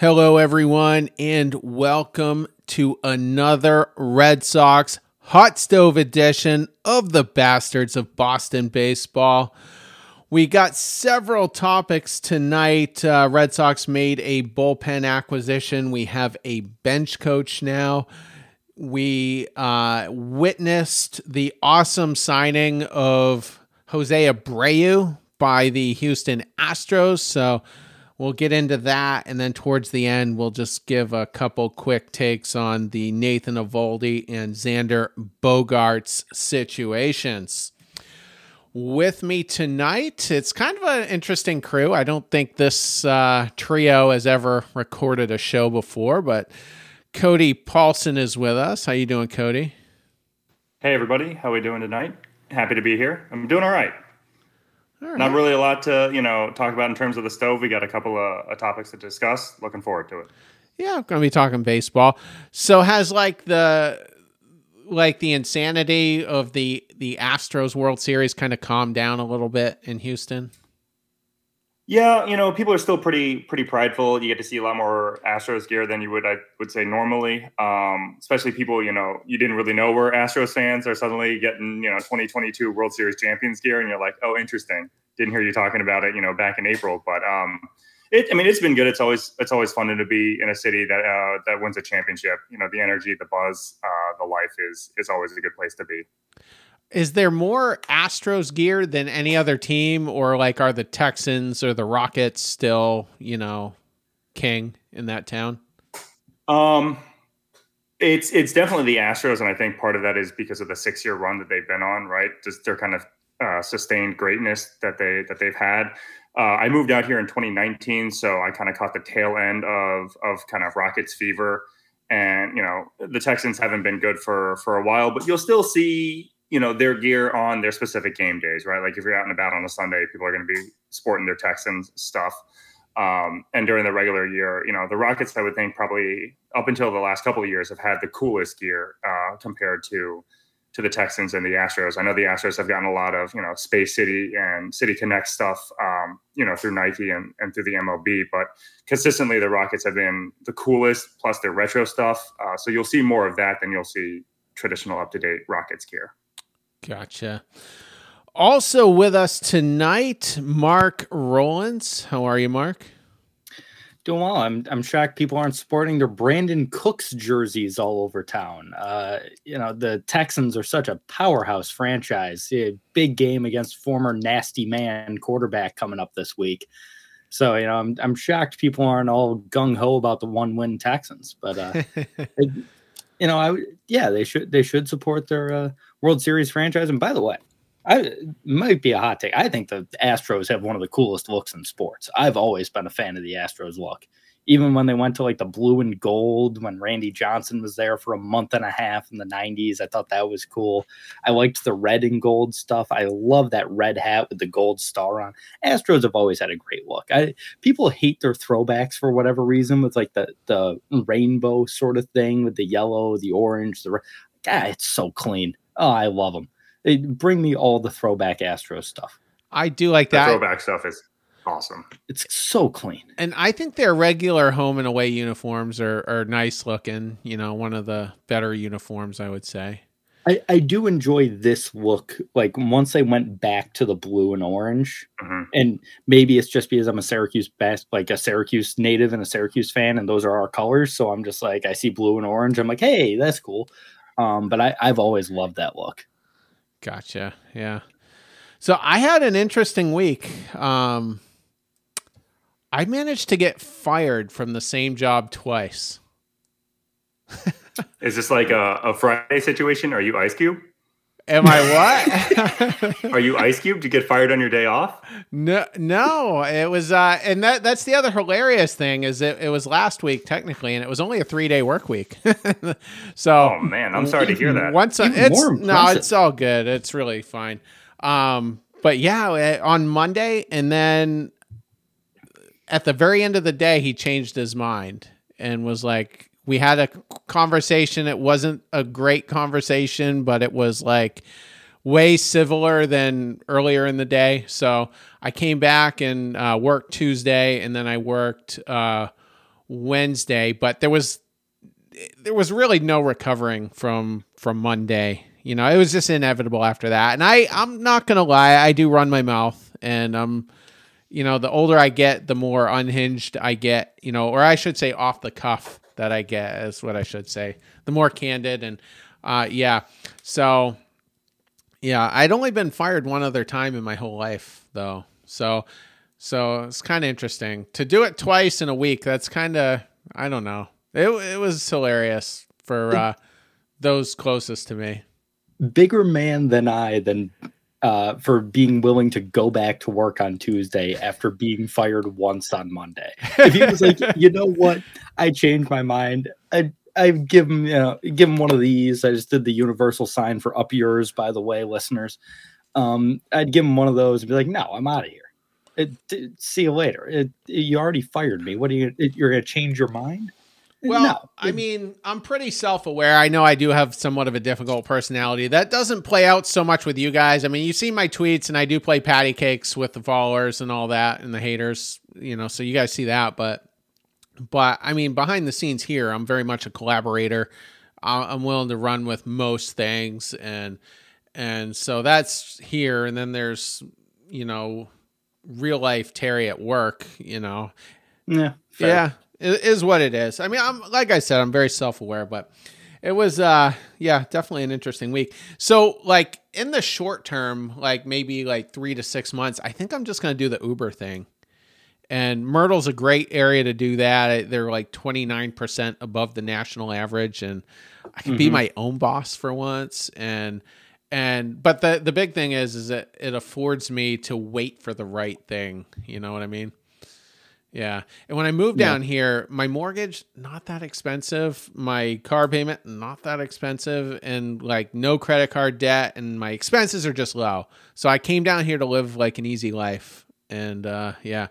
Hello, everyone, and welcome to another Red Sox hot stove edition of the Bastards of Boston Baseball. We got several topics tonight. Uh, Red Sox made a bullpen acquisition. We have a bench coach now. We uh, witnessed the awesome signing of Jose Abreu by the Houston Astros. So, We'll get into that, and then towards the end, we'll just give a couple quick takes on the Nathan Eovaldi and Xander Bogaerts situations. With me tonight, it's kind of an interesting crew. I don't think this uh, trio has ever recorded a show before, but Cody Paulson is with us. How you doing, Cody? Hey, everybody. How we doing tonight? Happy to be here. I'm doing all right. Right. Not really a lot to you know talk about in terms of the stove. We got a couple of uh, topics to discuss. Looking forward to it. Yeah, I'm going to be talking baseball. So has like the like the insanity of the the Astros World Series kind of calmed down a little bit in Houston. Yeah, you know, people are still pretty pretty prideful. You get to see a lot more Astros gear than you would I would say normally. Um, especially people, you know, you didn't really know were Astros fans are suddenly getting, you know, 2022 World Series champions gear and you're like, "Oh, interesting. Didn't hear you talking about it, you know, back in April." But um it, I mean, it's been good. It's always it's always fun to be in a city that uh, that wins a championship. You know, the energy, the buzz, uh, the life is is always a good place to be. Is there more Astros gear than any other team, or like are the Texans or the Rockets still, you know, king in that town? Um, it's it's definitely the Astros, and I think part of that is because of the six year run that they've been on, right? Just their kind of uh, sustained greatness that they that they've had. Uh, I moved out here in 2019, so I kind of caught the tail end of of kind of Rockets fever, and you know the Texans haven't been good for for a while, but you'll still see you know their gear on their specific game days, right? Like if you're out and about on a Sunday, people are going to be sporting their Texans stuff. Um, and during the regular year, you know, the Rockets, I would think probably up until the last couple of years have had the coolest gear uh, compared to to the Texans and the Astros. I know the Astros have gotten a lot of you know Space City and City Connect stuff, um, you know, through Nike and, and through the MLB, but consistently the Rockets have been the coolest, plus their retro stuff. Uh, so you'll see more of that than you'll see traditional up to date Rockets gear. Gotcha. Also with us tonight, Mark Rollins. How are you, Mark? Doing well. I'm I'm shocked people aren't sporting their Brandin Cooks jerseys all over town. Uh, you know, the Texans are such a powerhouse franchise. Big game against former nasty man quarterback coming up this week. So, you know, I'm I'm shocked people aren't all gung ho about the one win Texans. But uh it, you know, I yeah, they should they should support their uh World Series franchise. And by the way, I might be a hot take. I think the Astros have one of the coolest looks in sports. I've always been a fan of the Astros look. Even when they went to like the blue and gold, when Randy Johnson was there for a month and a half in the 90s, I thought that was cool. I liked the red and gold stuff. I love that red hat with the gold star on. Astros have always had a great look. I people hate their throwbacks for whatever reason with like the the rainbow sort of thing with the yellow, the orange, the God, it's so clean. Oh, I love them. They bring me all the throwback Astro stuff. I do like that. The throwback stuff is awesome. It's so clean. And I think their regular home and away uniforms are, are nice looking. You know, one of the better uniforms, I would say. I, I do enjoy this look. Like once they went back to the blue and orange, mm-hmm. and maybe it's just because I'm a Syracuse best, like a Syracuse native and a Syracuse fan, and those are our colors. So I'm just like, I see blue and orange. I'm like, hey, that's cool. Um, but I, I've always loved that look. Gotcha. Yeah. So I had an interesting week. Um, I managed to get fired from the same job twice. Is this like a, a Friday situation? Are you Ice Cube? Am I what? Are you Ice Cube? Did you get fired on your day off? No, no. It was, uh, and that that's the other hilarious thing is it, it was last week technically, and it was only a three day work week. so, oh man, I'm sorry to hear that. Once uh, it's no, it's all good. It's really fine. Um, but yeah, uh, on Monday, and then at the very end of the day, he changed his mind and was like, we had a conversation. It wasn't a great conversation, but it was like way civiler than earlier in the day. So I came back and uh, worked Tuesday, and then I worked uh, Wednesday, but there was there was really no recovering from from Monday. You know, it was just inevitable after that. And I I'm not gonna lie, I do run my mouth, and um, you know, the older I get, the more unhinged I get. You know, or I should say, off the cuff that I get is what I should say. The more candid and uh, yeah. So yeah, I'd only been fired one other time in my whole life though. So so it's kind of interesting to do it twice in a week. That's kind of I don't know. It it was hilarious for uh, those closest to me. Bigger man than I than uh, for being willing to go back to work on Tuesday after being fired once on Monday. If he was like, you know what, I changed my mind. I I give him you know give him one of these. I just did the universal sign for up yours, by the way, listeners. Um, I'd give him one of those and be like, no, I'm out of here. It, it, see you later. It, you already fired me. What are you? you're to change your mind? Well, no. I mean, I'm pretty self aware. I know I do have somewhat of a difficult personality. That doesn't play out so much with you guys. I mean, you see my tweets, and I do play patty cakes with the followers and all that, and the haters, you know, so you guys see that. But, but I mean, behind the scenes here, I'm very much a collaborator. I'm willing to run with most things, and and so that's here. And then there's, you know, real life Terry at work, you know. Yeah. Fair. Yeah it is what it is. I mean, I'm like I said, I'm very self aware, but it was uh yeah, definitely an interesting week. So like in the short term, like maybe like three to six months, I think I'm just gonna do the Uber thing. And Myrtle's a great area to do that. They're like 29% above the national average. And I can mm-hmm. be my own boss for once. And and but the the big thing is is that it affords me to wait for the right thing. You know what I mean? Yeah. And when I moved down yeah. here, my mortgage not that expensive, my car payment not that expensive and like no credit card debt and my expenses are just low. So I came down here to live like an easy life. And uh yeah.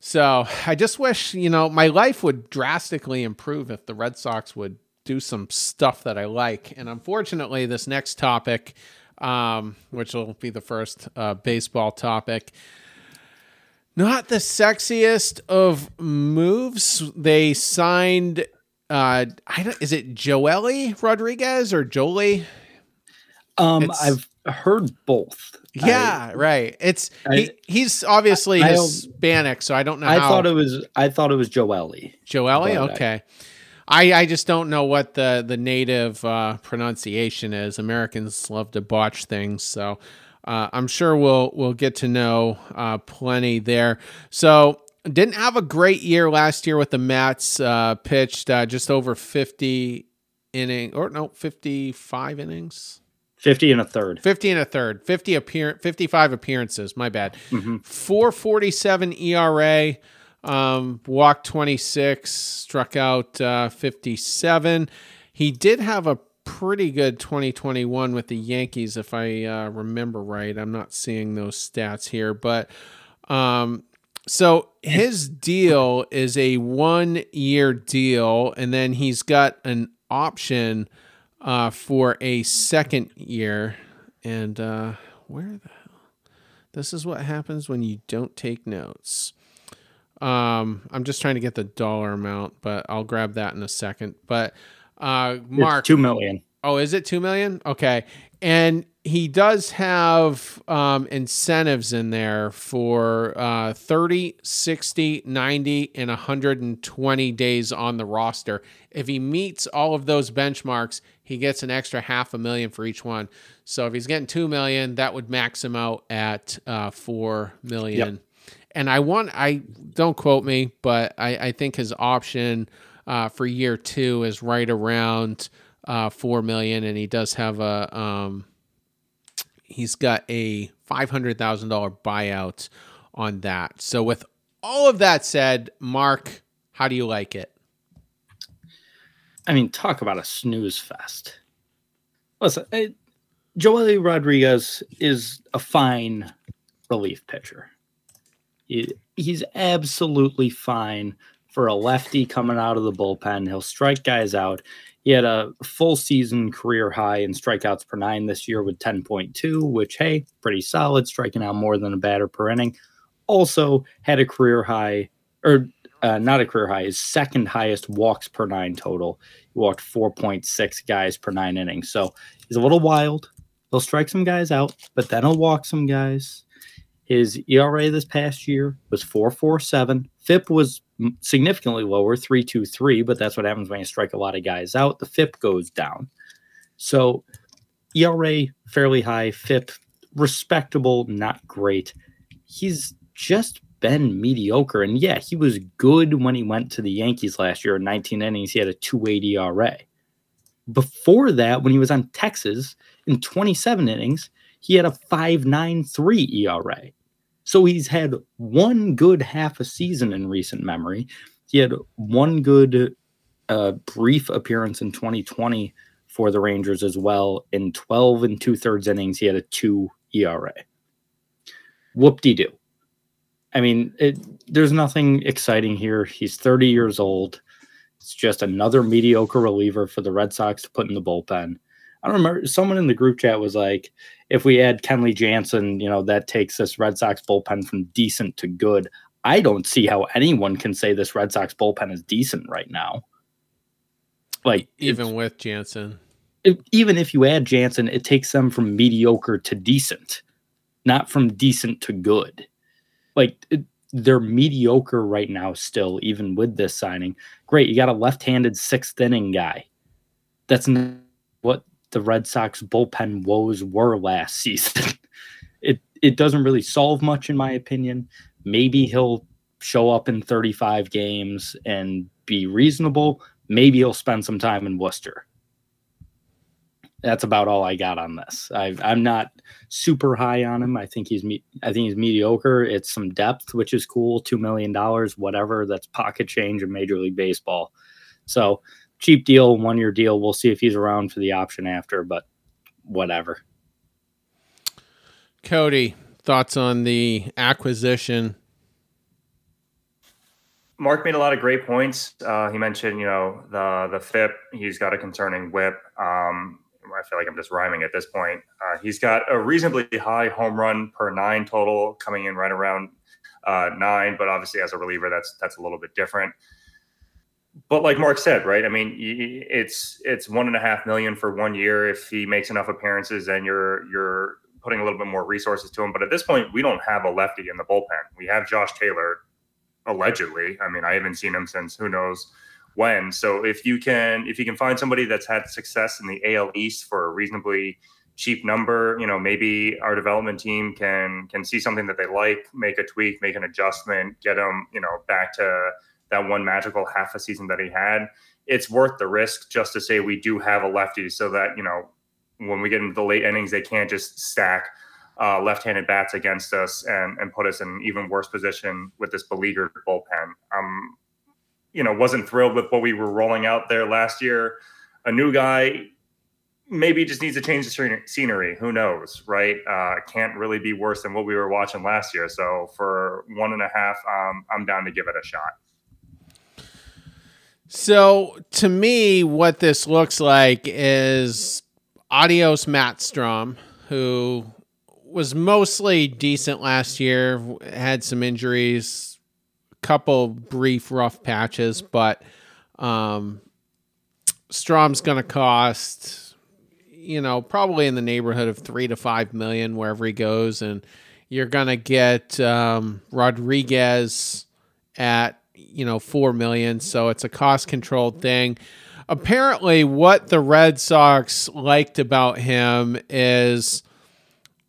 So I just wish, you know, my life would drastically improve if the Red Sox would do some stuff that I like. And unfortunately, this next topic um which will be the first uh baseball topic not the sexiest of moves. They signed uh I don't is it Joely Rodriguez or Jolie? Um it's, I've heard both. Yeah, I, right. It's I, he, he's obviously I, Hispanic, so I don't know. I how. thought it was I thought it was Joely. Joely, okay. I, I just don't know what the the native uh, pronunciation is. Americans love to botch things, so uh, I'm sure we'll we'll get to know uh, plenty there. So didn't have a great year last year with the Mets. Uh, pitched uh, just over 50 inning or no 55 innings. 50 and a third. 50 and a third. 50 appear 55 appearances. My bad. Mm-hmm. 447 ERA. Um, walked 26, struck out uh, 57. He did have a pretty good 2021 with the Yankees, if I uh, remember right. I'm not seeing those stats here, but um, so his deal is a one year deal, and then he's got an option uh, for a second year. And uh, where the hell? This is what happens when you don't take notes. Um, I'm just trying to get the dollar amount, but I'll grab that in a second. But uh, Mark, it's two million. Oh, is it two million? Okay, and he does have um, incentives in there for uh, 30, 60, 90, and 120 days on the roster. If he meets all of those benchmarks, he gets an extra half a million for each one. So if he's getting two million, that would max him out at uh, four million. Yep. And I want, I don't quote me, but I, I think his option uh, for year two is right around uh, four million, and he does have a um, he's got a five hundred thousand dollar buyout on that. So with all of that said, Mark, how do you like it? I mean, talk about a snooze fest. Listen, it, Joely Rodriguez is a fine relief pitcher. He, he's absolutely fine for a lefty coming out of the bullpen. He'll strike guys out. He had a full season career high in strikeouts per nine this year with 10.2, which, hey, pretty solid, striking out more than a batter per inning. Also had a career high, or uh, not a career high, his second highest walks per nine total. He walked 4.6 guys per nine innings. So he's a little wild. He'll strike some guys out, but then he'll walk some guys. His ERA this past year was 447. FIP was significantly lower, 323, but that's what happens when you strike a lot of guys out. The FIP goes down. So ERA fairly high, FIP respectable, not great. He's just been mediocre. And yeah, he was good when he went to the Yankees last year. In 19 innings, he had a 280 ERA. Before that, when he was on Texas in 27 innings, he had a 593 ERA. So he's had one good half a season in recent memory. He had one good uh, brief appearance in 2020 for the Rangers as well. In 12 and two thirds innings, he had a two ERA. Whoop de doo. I mean, it, there's nothing exciting here. He's 30 years old. It's just another mediocre reliever for the Red Sox to put in the bullpen. I don't remember. Someone in the group chat was like, if we add Kenley Jansen, you know, that takes this Red Sox bullpen from decent to good. I don't see how anyone can say this Red Sox bullpen is decent right now. Like, even with Jansen, even if you add Jansen, it takes them from mediocre to decent, not from decent to good like they're mediocre right now still even with this signing great you got a left-handed sixth inning guy that's not what the red sox bullpen woes were last season it it doesn't really solve much in my opinion maybe he'll show up in 35 games and be reasonable maybe he'll spend some time in worcester that's about all I got on this. i am not super high on him. I think he's me- I think he's mediocre. It's some depth, which is cool. Two million dollars, whatever. That's pocket change in Major League Baseball. So cheap deal, one year deal. We'll see if he's around for the option after, but whatever. Cody, thoughts on the acquisition? Mark made a lot of great points. Uh, he mentioned, you know, the the FIP. He's got a concerning WHIP. Um, I feel like I'm just rhyming at this point. Uh, he's got a reasonably high home run per nine total, coming in right around uh, nine. But obviously, as a reliever, that's that's a little bit different. But like Mark said, right? I mean, it's it's one and a half million for one year. If he makes enough appearances, then you're you're putting a little bit more resources to him. But at this point, we don't have a lefty in the bullpen. We have Josh Taylor, allegedly. I mean, I haven't seen him since who knows when. So if you can if you can find somebody that's had success in the AL East for a reasonably cheap number, you know, maybe our development team can can see something that they like, make a tweak, make an adjustment, get them, you know, back to that one magical half a season that he had. It's worth the risk just to say we do have a lefty so that, you know, when we get into the late innings, they can't just stack uh, left-handed bats against us and, and put us in an even worse position with this beleaguered bullpen. Um, you know wasn't thrilled with what we were rolling out there last year. A new guy maybe just needs to change the scenery. Who knows, right? Uh, can't really be worse than what we were watching last year. So for one and a half, um, I'm down to give it a shot. So to me, what this looks like is Adios Matt Strahm, who was mostly decent last year, had some injuries, a couple brief rough patches, but um, Strahm's going to cost, you know, probably in the neighborhood of three to five million wherever he goes, and you're going to get um, Rodriguez at you know four million, so it's a cost controlled thing. Apparently, what the Red Sox liked about him is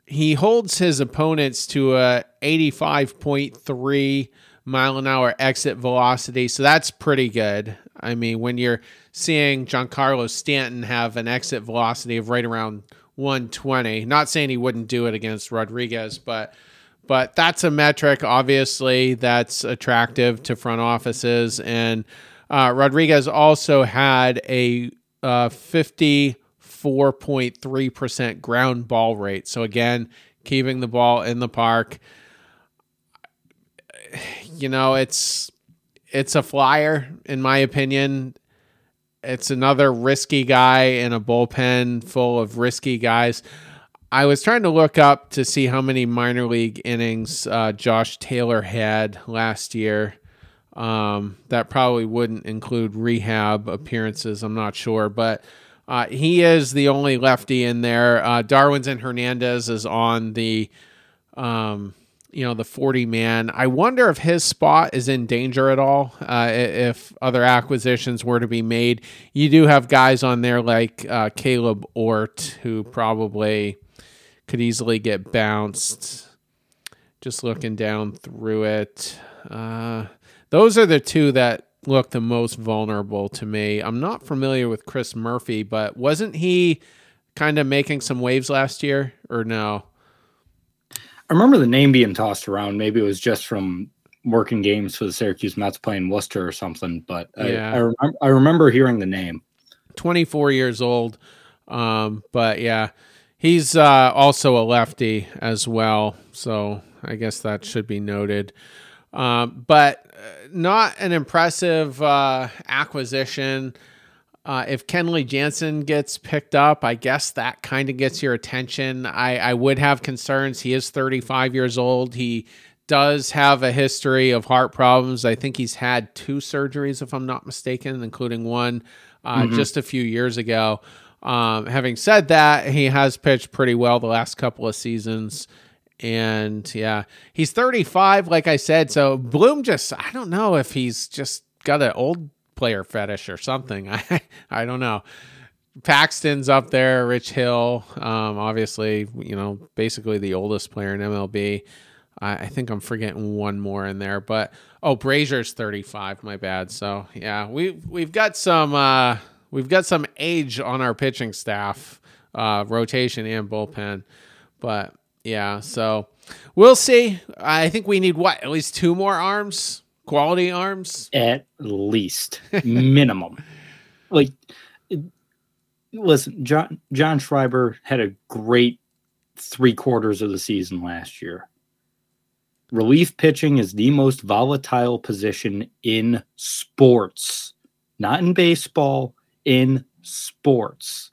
he holds his opponents to a 85.3 mile an hour exit velocity. So that's pretty good. I mean, when you're seeing Giancarlo Stanton have an exit velocity of right around 120, not saying he wouldn't do it against Rodriguez, but but that's a metric obviously that's attractive to front offices and uh, Rodriguez also had a uh, 54.3% ground ball rate. So again, keeping the ball in the park you know, it's it's a flyer in my opinion. It's another risky guy in a bullpen full of risky guys. I was trying to look up to see how many minor league innings uh, Josh Taylor had last year. Um, that probably wouldn't include rehab appearances. I'm not sure, but uh, he is the only lefty in there. Uh, and Hernandez is on the, um, you know, the 40 man. I wonder if his spot is in danger at all. Uh, if other acquisitions were to be made, you do have guys on there like uh, Caleb Ort who probably could easily get bounced. Just looking down through it. Uh, those are the two that look the most vulnerable to me. I'm not familiar with Chris Murphy, but wasn't he kind of making some waves last year or no? I remember the name being tossed around. Maybe it was just from working games for the Syracuse Mets playing Worcester or something, but yeah. I, I, rem- I remember hearing the name. 24 years old. Um, but yeah, he's uh, also a lefty as well. So I guess that should be noted. Um, but uh, not an impressive uh, acquisition. Uh, if Kenley Jansen gets picked up, I guess that kind of gets your attention. I, I would have concerns. He is 35 years old. He does have a history of heart problems. I think he's had two surgeries, if I'm not mistaken, including one uh, mm-hmm. just a few years ago. Um, having said that, he has pitched pretty well the last couple of seasons. And yeah, he's 35, like I said. So Bloom just, I don't know if he's just got an old player fetish or something. I, I don't know. Paxton's up there, Rich Hill, um, obviously, you know, basically the oldest player in MLB. I, I think I'm forgetting one more in there, but oh, Brasier's 35. My bad. So yeah, we we've got some uh, we've got some age on our pitching staff, uh, rotation and bullpen, but yeah, so we'll see. I think we need what at least two more arms, quality arms, at least minimum. like, listen, John John Schreiber had a great three quarters of the season last year. Relief pitching is the most volatile position in sports, not in baseball, in sports.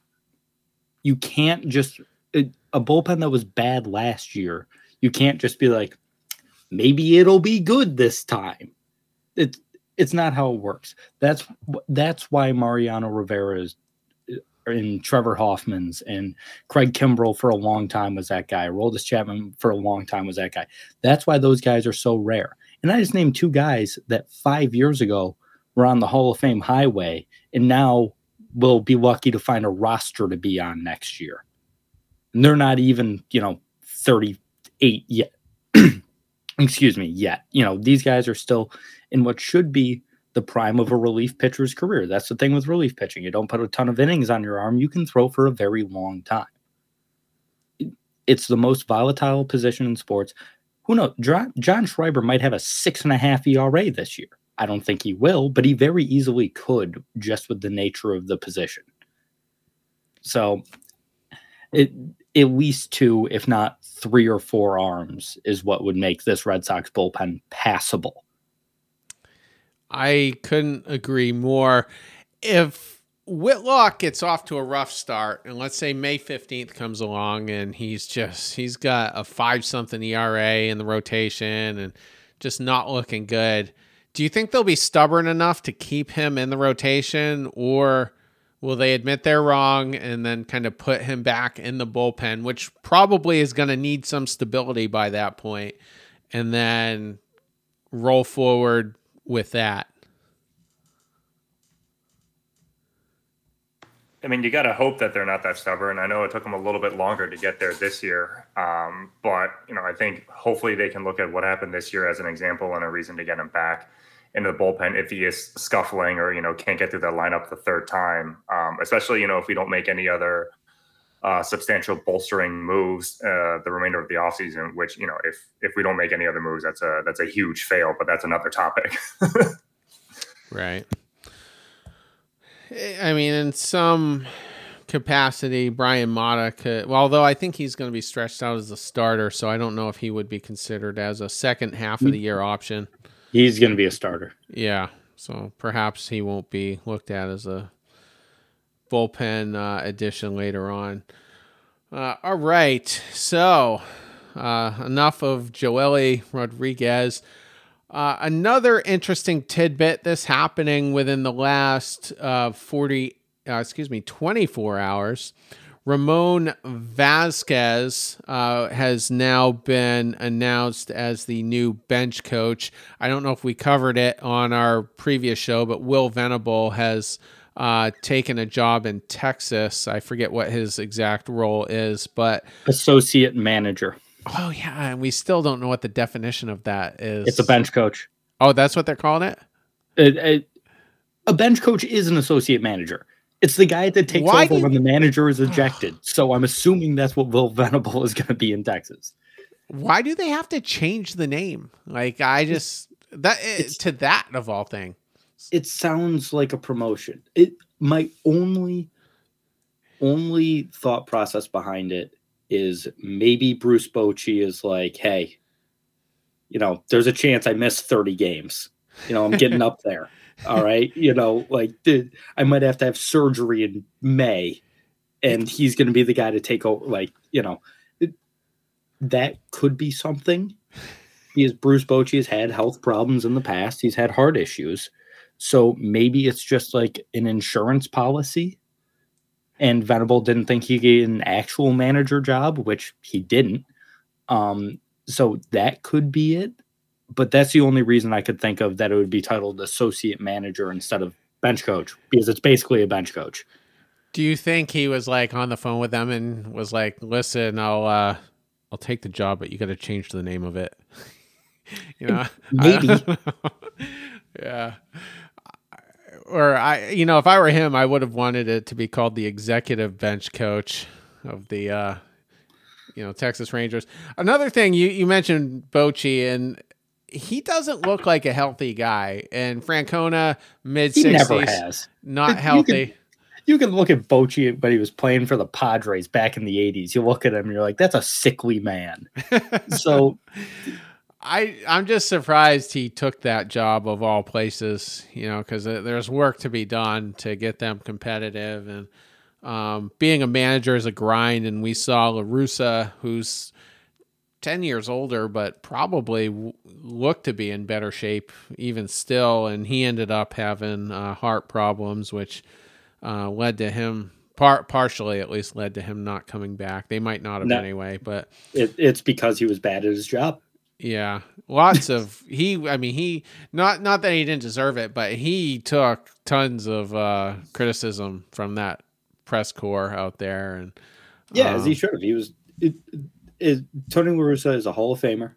You can't just a bullpen that was bad last year, you can't just be like, maybe it'll be good this time. It's it's not how it works. That's that's why Mariano Rivera is uh, and Trevor Hoffman's and Craig Kimbrel for a long time was that guy. Roldis Chapman for a long time was that guy. That's why those guys are so rare. And I just named two guys that five years ago were on the Hall of Fame highway and now will be lucky to find a roster to be on next year. And they're not even, you know, 38 yet. Excuse me, yet. You know, these guys are still in what should be the prime of a relief pitcher's career. That's the thing with relief pitching. You don't put a ton of innings on your arm, you can throw for a very long time. It's the most volatile position in sports. Who knows? John Schreiber might have a six and a half ERA this year. I don't think he will, but he very easily could just with the nature of the position. So it at least two, if not three or four arms, is what would make this Red Sox bullpen passable. I couldn't agree more. If Whitlock gets off to a rough start, and let's say May 15th comes along and he's just, he's got a five something ERA in the rotation and just not looking good. Do you think they'll be stubborn enough to keep him in the rotation or Will they admit they're wrong and then kind of put him back in the bullpen, which probably is going to need some stability by that point, and then roll forward with that? I mean, you got to hope that they're not that stubborn. I know it took them a little bit longer to get there this year, um, but you know, I think hopefully they can look at what happened this year as an example and a reason to get him back into the bullpen if he is scuffling or you know can't get through that lineup the third time. Um, especially you know if we don't make any other uh, substantial bolstering moves uh, the remainder of the offseason, which you know if if we don't make any other moves, that's a that's a huge fail. But that's another topic. right. I mean, in some capacity, Bryan Mata could. Well, although I think he's going to be stretched out as a starter, so I don't know if he would be considered as a second half of the year option. He's going to be a starter. Yeah. So perhaps he won't be looked at as a bullpen uh, addition later on. Uh, all right. So uh, enough of Joely Rodriguez. Uh, another interesting tidbit this happening within the last uh, 40, uh, excuse me, 24 hours. Ramon Vazquez uh, has now been announced as the new bench coach. I don't know if we covered it on our previous show, but Will Venable has uh, taken a job in Texas. I forget what his exact role is, but associate manager. Oh yeah, and we still don't know what the definition of that is. It's a bench coach. Oh, that's what they're calling it. it, it a bench coach is an associate manager. It's the guy that takes Why over when the manager is ejected. so I'm assuming that's what Will Venable is going to be in Texas. Why do they have to change the name? Like I just that eh, to that of all things. It sounds like a promotion. It my only only thought process behind it is maybe Bruce Bochy is like, hey, you know, there's a chance I miss 30 games. You know, I'm getting up there. All right. You know, like dude, I might have to have surgery in May and he's going to be the guy to take over. Like, you know, that could be something because Bruce Bochy has had health problems in the past. He's had heart issues. So maybe it's just like an insurance policy. And Venable didn't think he get an actual manager job, which he didn't. Um, so that could be it but that's the only reason I could think of that it would be titled associate manager instead of bench coach because it's basically a bench coach. Do you think he was like on the phone with them and was like, "Listen, I'll uh I'll take the job, but you got to change the name of it." you know, maybe. yeah. Or I, you know, if I were him, I would have wanted it to be called the executive bench coach of the, uh, you know, Texas Rangers. Another thing you you mentioned Bochy, and he doesn't look like a healthy guy. And Francona, mid sixties, not healthy. You can, you can, look at Bochy when he was playing for the Padres back in the eighties. You look at him, and you're like, that's a sickly man. so. I I'm just surprised he took that job of all places, you know, because there's work to be done to get them competitive, and um, being a manager is a grind. And we saw La Russa, who's 10 years older, but probably w- looked to be in better shape even still. And he ended up having uh, heart problems, which uh, led to him, par- partially at least, led to him not coming back. They might not have no, anyway, but it, it's because he was bad at his job. Yeah, lots of he. I mean, he not not that he didn't deserve it, but he took tons of uh, criticism from that press corps out there, and yeah, um, as he um, should have. He was it, is Tony La Russa is a Hall of Famer.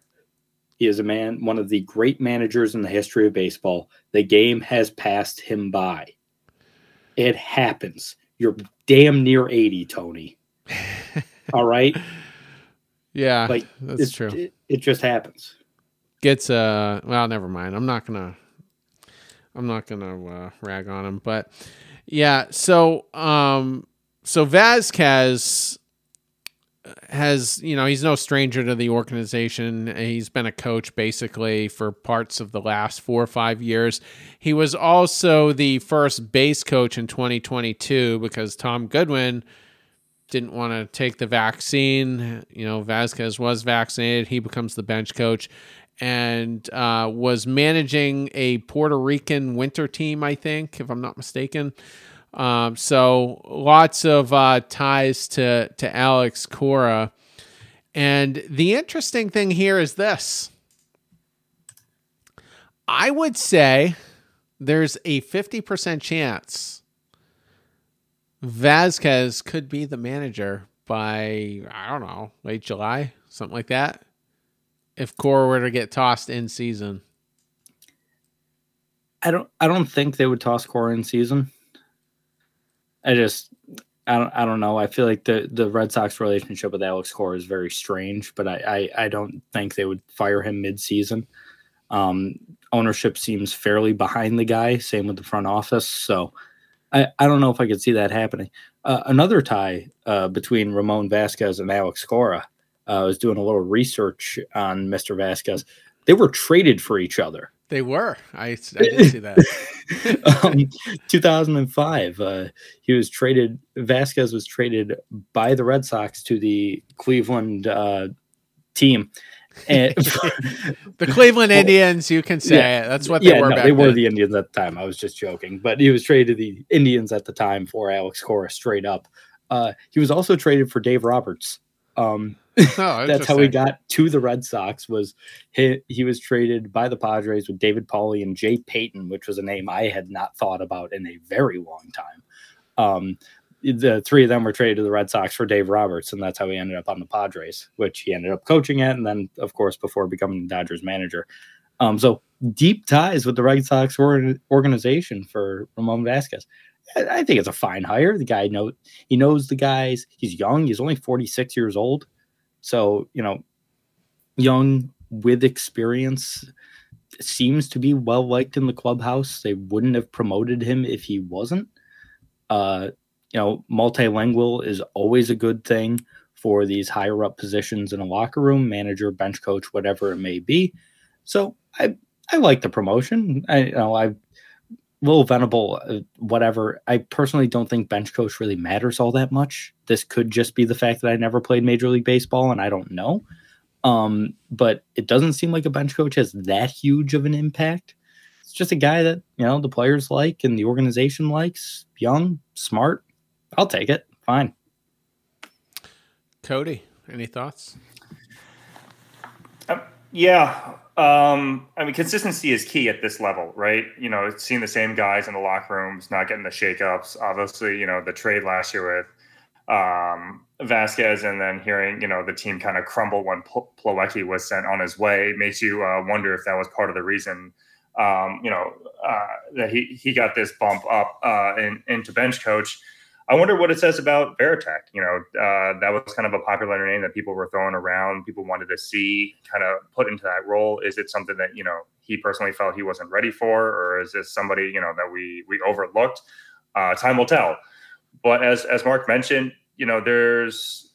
He is a man, one of the great managers in the history of baseball. The game has passed him by. It happens. You're damn near 80, Tony. All right. Yeah, like that's true. It, it, just happens. Gets uh well, never mind. I'm not gonna I'm not gonna uh, rag on him, but yeah. So um so Vazquez has you know he's no stranger to the organization he's been a coach basically for parts of the last four or five years he was also the first base coach in 2022 because tom goodwin didn't want to take the vaccine. You know vazquez was vaccinated. He becomes the bench coach and uh, was managing a puerto rican winter team i think if i'm not mistaken. Um, so lots of uh, ties to to Alex Cora, and the interesting thing here is this. I would say there's a 50% chance Vazquez could be the manager by I don't know, late July, something like that. If Cora were to get tossed in season. I don't I don't think they would toss Cora in season. I just I don't I don't know. I feel like the the Red Sox relationship with Alex Cora is very strange, but I I, I don't think they would fire him mid season. Um, ownership seems fairly behind the guy. Same with the front office. So I, I don't know if I could see that happening. Uh, another tie uh, between Ramon Vazquez and Alex Cora. Uh, I was doing a little research on Mr. Vazquez. They were traded for each other. They were. I, I did see that. um, 2005, uh, he was traded. Vazquez was traded by the Red Sox to the Cleveland uh, team, the Cleveland Indians, you can say yeah. That's what they yeah, were. No, they then. were the Indians at the time. I was just joking, but he was traded to the Indians at the time for Alex Cora straight up. Uh, he was also traded for Dave Roberts. Um, oh, that's how he got to the Red Sox. Was he, he was traded by the Padres with David Pauley and Jay Payton, which was a name I had not thought about in a very long time. Um, the three of them were traded to the Red Sox for Dave Roberts, and that's how he ended up on the Padres, which he ended up coaching at, and then, of course, before becoming the Dodgers manager. Um, so deep ties with the Red Sox organization for Ramon Vazquez. I think it's a fine hire. The guy know he knows the guys. He's young. He's only 46 years old. So, you know, young with experience seems to be well liked in the clubhouse. They wouldn't have promoted him if he wasn't. Uh, you know, multilingual is always a good thing for these higher up positions in a locker room, manager, bench coach, whatever it may be. So I I like the promotion. I you know I little Venable, uh, whatever. I personally don't think bench coach really matters all that much. This could just be the fact that I never played Major League Baseball and I don't know. Um, but it doesn't seem like a bench coach has that huge of an impact. It's just a guy that, you know, the players like and the organization likes, young, smart. I'll take it. Fine. Cody, any thoughts? Um, yeah, um, I mean, consistency is key at this level, right? You know, seeing the same guys in the locker rooms, not getting the shakeups. Obviously, you know, the trade last year with um, Vazquez, and then hearing you know the team kind of crumble when Plawecki was sent on his way makes you uh, wonder if that was part of the reason. Um, you know uh, that he he got this bump up uh, in, into bench coach. I wonder what it says about Varitek. You know, uh, that was kind of a popular name that people were throwing around. People wanted to see kind of put into that role. Is it something that you know he personally felt he wasn't ready for, or is this somebody you know that we we overlooked? Uh, time will tell. But as as Mark mentioned, you know, there's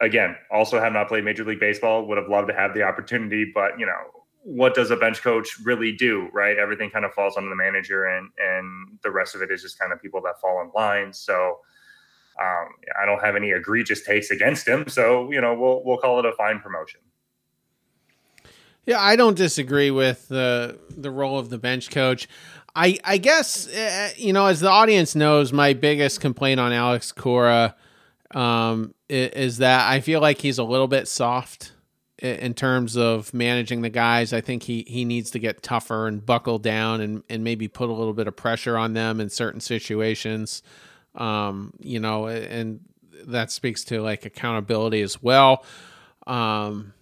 again also have not played Major League Baseball. Would have loved to have the opportunity, but you know, what does a bench coach really do right? Everything kind of falls on the manager and and the rest of it is just kind of people that fall in line. So um, i don't have any egregious takes against him. So you know we'll we'll call it a fine promotion. Yeah i don't disagree with the the role of the bench coach. I i guess uh, you know as the audience knows my biggest complaint on alex cora um, is, is that i feel like he's a little bit soft in terms of managing the guys. I think he he needs to get tougher and buckle down and and maybe put a little bit of pressure on them in certain situations. Um, you know, and that speaks to like accountability as well. Um,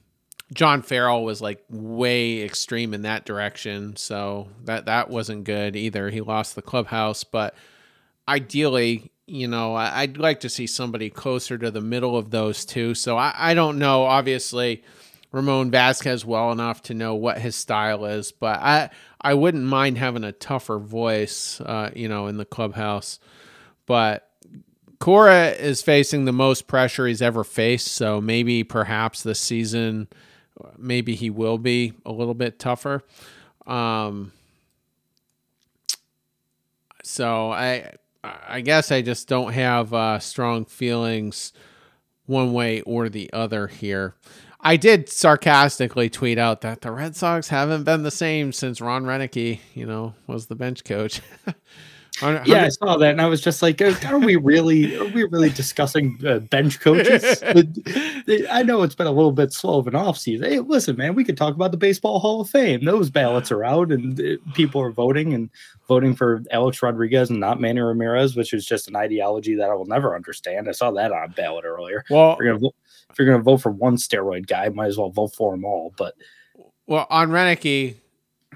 John Farrell was like way extreme in that direction, so that that wasn't good either. He lost the clubhouse, but ideally, you know, I'd like to see somebody closer to the middle of those two. So I, I don't know. Obviously, Ramon Vazquez well enough to know what his style is, but I I wouldn't mind having a tougher voice, uh, you know, in the clubhouse. But Cora is facing the most pressure he's ever faced, so maybe perhaps this season, maybe he will be a little bit tougher. Um, so I I guess I just don't have uh, strong feelings one way or the other here. I did sarcastically tweet out that the Red Sox haven't been the same since Ron Roenicke, you know, was the bench coach. yeah, I saw that, and I was just like, "Are we really? Are we really discussing uh, bench coaches?" I know it's been a little bit slow of an off season. Hey, listen, man, we could talk about the Baseball Hall of Fame. Those ballots are out, and uh, people are voting and voting for Alex Rodriguez and not Manny Ramirez, which is just an ideology that I will never understand. I saw that on a ballot earlier. Well, if you're going to vote for one steroid guy, might as well vote for them all. But well, on Roenicke,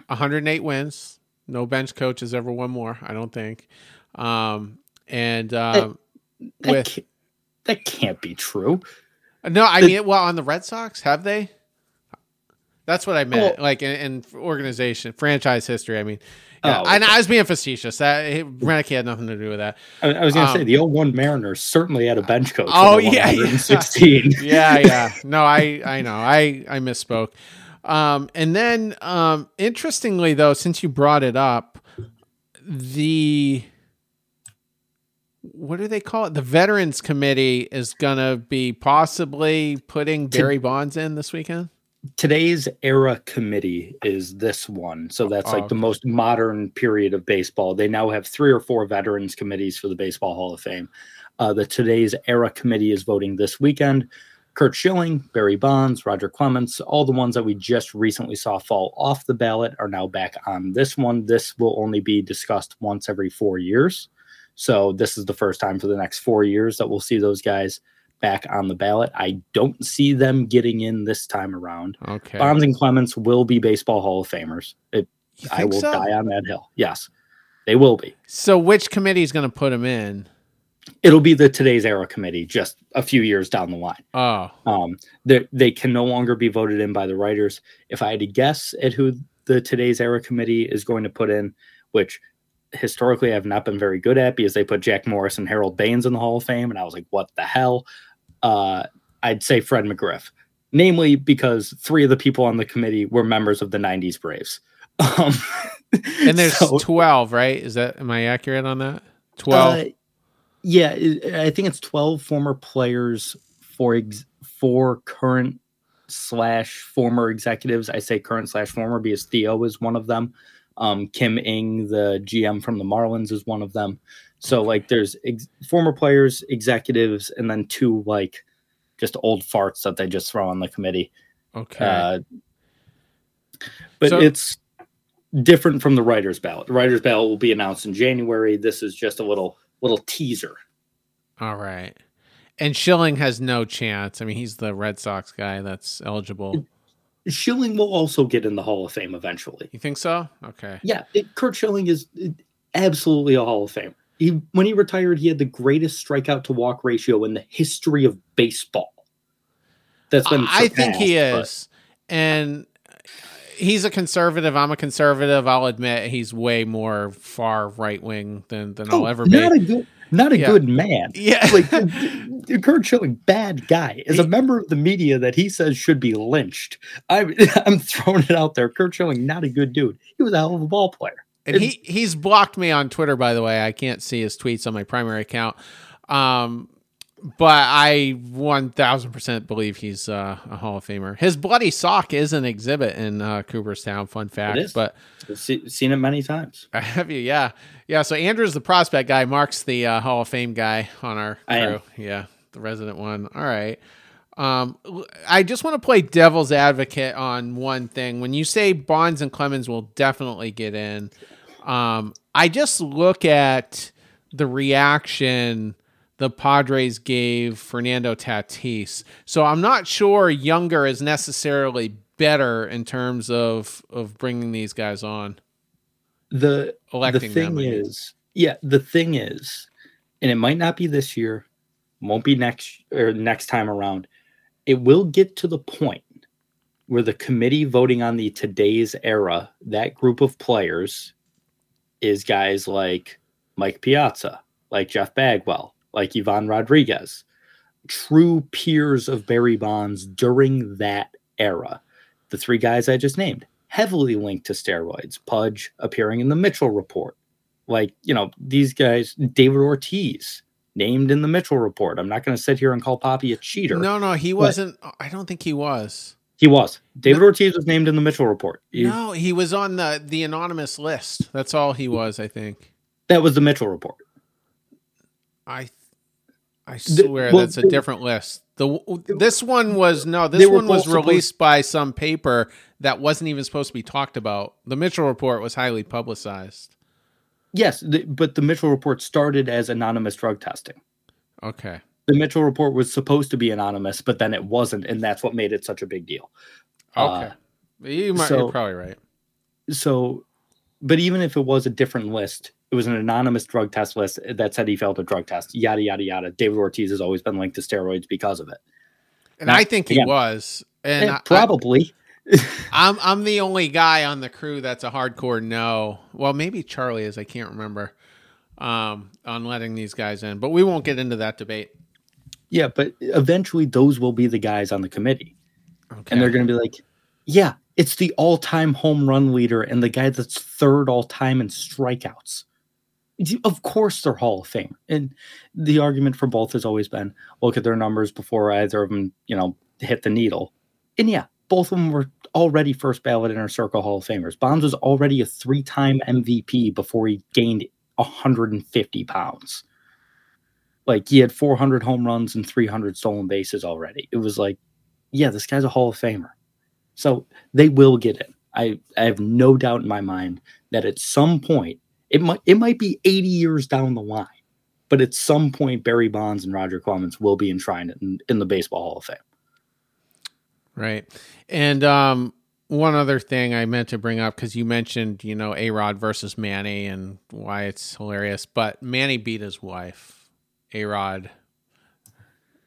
108 wins. No bench coach has ever won more. I don't think. Um, and um, that, that with can't, that can't be true. No, I the, mean, well, on the Red Sox, have they? That's what I meant. Well, like in, in, organization, franchise history. I mean, yeah, oh, and I was being facetious. That Roenicke had nothing to do with that. I, I was going to um, say the old 01 Mariners certainly had a bench coach. Oh yeah, yeah, yeah, yeah. No, I I know. I I misspoke. Um, and then um, interestingly though, since you brought it up, the what do they call it? The Veterans Committee is going to be possibly putting Barry Bonds in this weekend today's era committee is this one. So that's like Oh, the most modern period of baseball. They now have three or four veterans committees for the Baseball Hall of Fame. Uh, the today's era committee is voting this weekend. Curt Schilling, Barry Bonds, Roger Clemens, all the ones that we just recently saw fall off the ballot are now back on this one. This will only be discussed once every four years. So this is the first time for the next four years that we'll see those guys back on the ballot. I don't see them getting in this time around. Okay. Bonds and Clemens will be Baseball Hall of Famers. It, I will so? die on that hill. Yes, they will be. So which committee is going to put them in? It'll be the today's era committee just a few years down the line. Oh, Um, they they can no longer be voted in by the writers. If I had to guess at who the today's era committee is going to put in, which historically I've not been very good at because they put Jack Morris and Harold Baines in the Hall of Fame, and I was like, what the hell? Uh, I'd say Fred McGriff, namely because three of the people on the committee were members of the '90s Braves. Um, and there's so- 12, right? Is that am I accurate on that? 12. uh, yeah, it- I think it's twelve former players for ex- for current slash former executives. I say current slash former because Theo is one of them. Um, Kim Ng, the GM from the Marlins, is one of them. So like, there's ex- former players, executives, and then two like just old farts that they just throw on the committee. okay. Uh, but So- it's different from the writers' ballot. The writers' ballot will be announced in January. This is just a little little teaser. All right. And Schilling has no chance. I mean, he's the Red Sox guy that's eligible. Schilling will also get in the Hall of Fame eventually. You think so? Okay. Yeah, it, Curt Schilling is absolutely a Hall of Fame. He when he retired, he had the greatest strikeout to walk ratio in the history of baseball. That's been I think he surpassed, but- is. And he's a conservative. I'm a conservative. I'll admit he's way more far right wing than, than I'll Oh, ever be. not a good, not a Yeah. good man. yeah. like Curt Schilling, bad guy, is a member of the media that he says should be lynched. I'm I'm throwing it out there. Curt Schilling, not a good dude. He was a hell of a ball player. And he he's blocked me on Twitter, by the way. I can't see his tweets on my primary account. Um, but I one thousand percent believe he's uh, a Hall of Famer. His bloody sock is an exhibit in uh, Cooperstown. Fun fact, but I've seen it many times. I have you, yeah, yeah. So Andrew's the prospect guy. Mark's the uh, Hall of Fame guy on our crew. Yeah, the resident one. All right. Um, I just want to play devil's advocate on one thing. When you say Bonds and Clemens will definitely get in, um, I just look at the reaction the Padres gave Fernando Tatis. So I'm not sure younger is necessarily better in terms of of bringing these guys on The electing the thing them. Is, yeah, the thing is, and it might not be this year, won't be next or next time around. It will get to the point where the committee voting on the today's era, that group of players is guys like Mike Piazza, like Jeff Bagwell, like Ivan Rodriguez, true peers of Barry Bonds during that era. The three guys I just named, heavily linked to steroids. Pudge appearing in the Mitchell report. Like, you know, these guys, David Ortiz, named in the Mitchell report. I'm not going to sit here and call Papi a cheater. No, no, he wasn't. I don't think he was. He was. David Ortiz was named in the Mitchell report. He- No, he was on the the anonymous list. That's all he was. I think. That was the Mitchell report. I I swear well, that's a different list. The this one was no. This one was both supposed- released by some paper that wasn't even supposed to be talked about. The Mitchell report was highly publicized. Yes, the, but the Mitchell report started as anonymous drug testing. Okay. The Mitchell report was supposed to be anonymous, but then it wasn't, and that's what made it such a big deal. Okay. Uh, you might, so- you're probably right. so, but even if it was a different list, was an anonymous drug test list that said he failed a drug test. Yada yada yada. David Ortiz has always been linked to steroids because of it. And Now, I think he again, was. And Eh, I- probably. I'm I'm the only guy on the crew that's a hardcore no. Well, maybe Charlie is. I can't remember. Um, on letting these guys in, but we won't get into that debate. yeah, but eventually those will be the guys on the committee. Okay. and they're going to be like, yeah, it's the all-time home run leader and the guy that's third all-time in strikeouts. Of course, they're Hall of Fame, and the argument for both has always been look at their numbers before either of them, you know, hit the needle. And yeah, both of them were already first ballot inner circle Hall of Famers. Bonds was already a three time MVP before he gained 150 pounds. Like he had 400 home runs and 300 stolen bases already. It was like, yeah, this guy's a Hall of Famer. So they will get in. I, I have no doubt in my mind that at some point, it might it might be 80 years down the line, but at some point Barry Bonds and Roger Clemens will be enshrined in, in the Baseball Hall of Fame. Right. And um, one other thing I meant to bring up because you mentioned, you know, A Rod versus Manny and why it's hilarious, but Manny beat his wife. A Rod.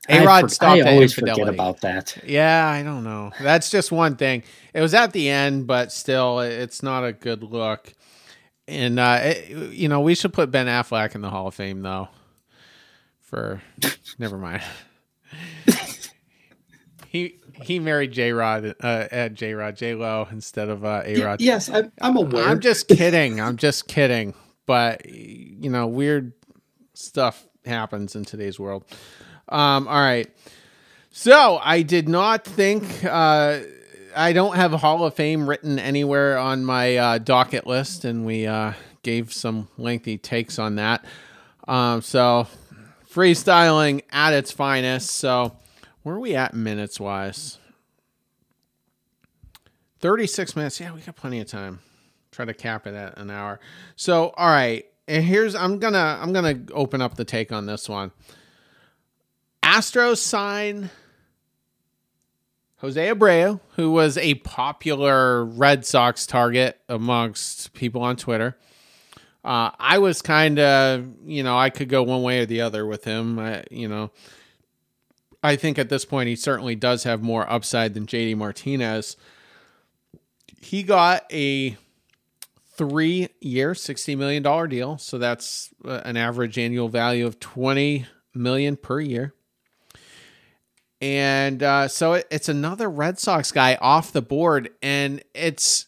A Rod stopped. I always forget about that. Yeah, I don't know. That's just one thing. It was at the end, but still, it's not a good look. And uh, it, you know, we should put Ben Affleck in the Hall of Fame, though. For never mind. he he married J Rod uh, at J Rod J Lo instead of uh, A Rod. Yes, I'm, I'm aware. I'm just kidding. I'm just kidding. But you know, weird stuff happens in today's world. Um, all right. So I did not think uh, I don't have Hall of Fame written anywhere on my uh, docket list, and we uh, gave some lengthy takes on that. Um, so freestyling at its finest. So where are we at minutes wise? 36 minutes. Yeah, we got plenty of time. Try to cap it at an hour. So, all right. And here's I'm gonna I'm gonna open up the take on this one. Astros sign Jose Abreu, who was a popular Red Sox target amongst people on Twitter. Uh, I was kind of, you know, I could go one way or the other with him. I, you know, I think at this point he certainly does have more upside than JD Martinez. He got a three year, $60 million deal. So that's uh, an average annual value of 20 million per year. And uh, so it, it's another Red Sox guy off the board. And it's,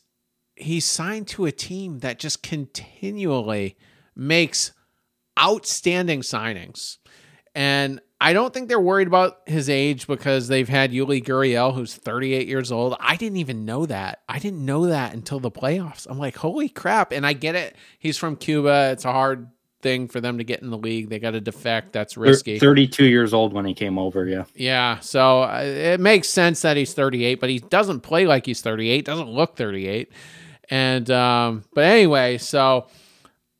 he's signed to a team that just continually makes outstanding signings. And I don't think they're worried about his age because they've had Yuli Gurriel, who's 38 years old. I didn't even know that. I didn't know that until the playoffs. I'm like, holy crap. And I get it. He's from Cuba. It's a hard thing for them to get in the league. They got to defect. That's risky. 32 years old when he came over. Yeah. Yeah. So uh, it makes sense that he's 38, but he doesn't play like he's 38, doesn't look 38. And, um, but anyway, so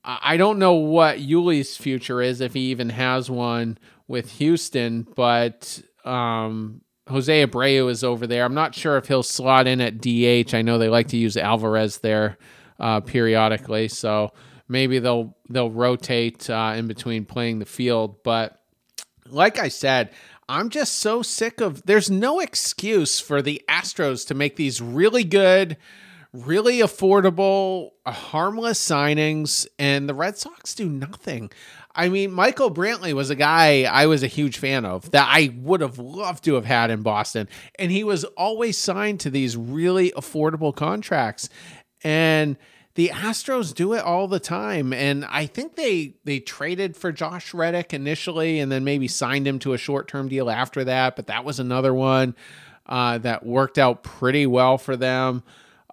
I don't know what Yuli's future is, if he even has one with Houston, but um, Jose Abreu is over there. I'm not sure if he'll slot in at DH. I know they like to use Alvarez there uh, periodically, so maybe they'll they'll rotate uh, in between playing the field. But like I said, I'm just so sick of. There's no excuse for the Astros to make these really good really affordable, harmless signings, and the Red Sox do nothing. I mean, Michael Brantley was a guy I was a huge fan of that I would have loved to have had in Boston. And he was always signed to these really affordable contracts. And the Astros do it all the time. And I think they they traded for Josh Reddick initially and then maybe signed him to a short-term deal after that. But that was another one uh, that worked out pretty well for them.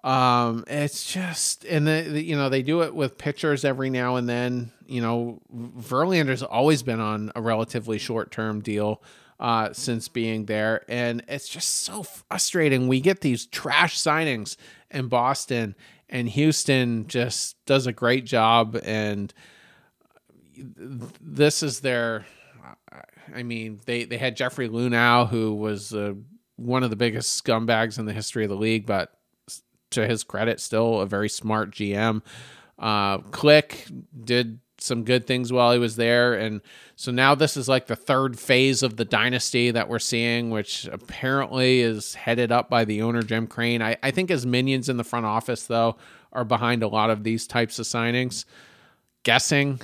Um, it's just, and the, the, you know, they do it with pitchers every now and then. You know, Verlander's always been on a relatively short term deal uh, since being there. And it's just so frustrating. We get these trash signings in Boston, and Houston just does a great job. And this is their, I mean, they, they had Jeffrey Luhnow, who was uh, one of the biggest scumbags in the history of the league, but to his credit, still a very smart GM. Uh, Click did some good things while he was there. And so now this is like the third phase of the dynasty that we're seeing, which apparently is headed up by the owner, Jim Crane. I, I think his minions in the front office, though, are behind a lot of these types of signings. Guessing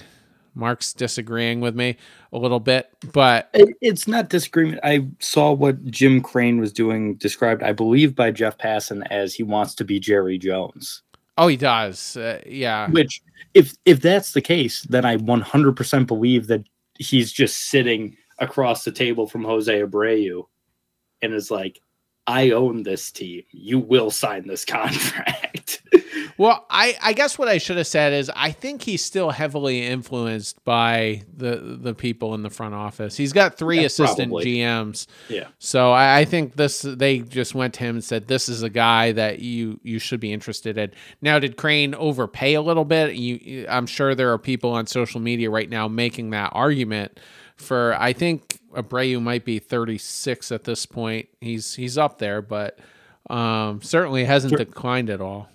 Mark's disagreeing with me a little bit, but it's not disagreement. I saw what Jim Crane was doing, described, I believe, by Jeff Passan as he wants to be Jerry Jones. Oh, he does. Uh, yeah. Which, if if that's the case, then I 100% believe that he's just sitting across the table from Jose Abreu, and is like, I own this team. You will sign this contract. Well, I, I guess what I should have said is I think he's still heavily influenced by the the people in the front office. He's got three yeah, assistant probably. GMs. Yeah. So I, I, think this they just went to him and said this is a guy that you you should be interested in. Now, did Crane overpay a little bit? You, I'm sure there are people on social media right now making that argument. For I think Abreu might be 36 at this point. He's he's up there, but um, certainly hasn't declined at all.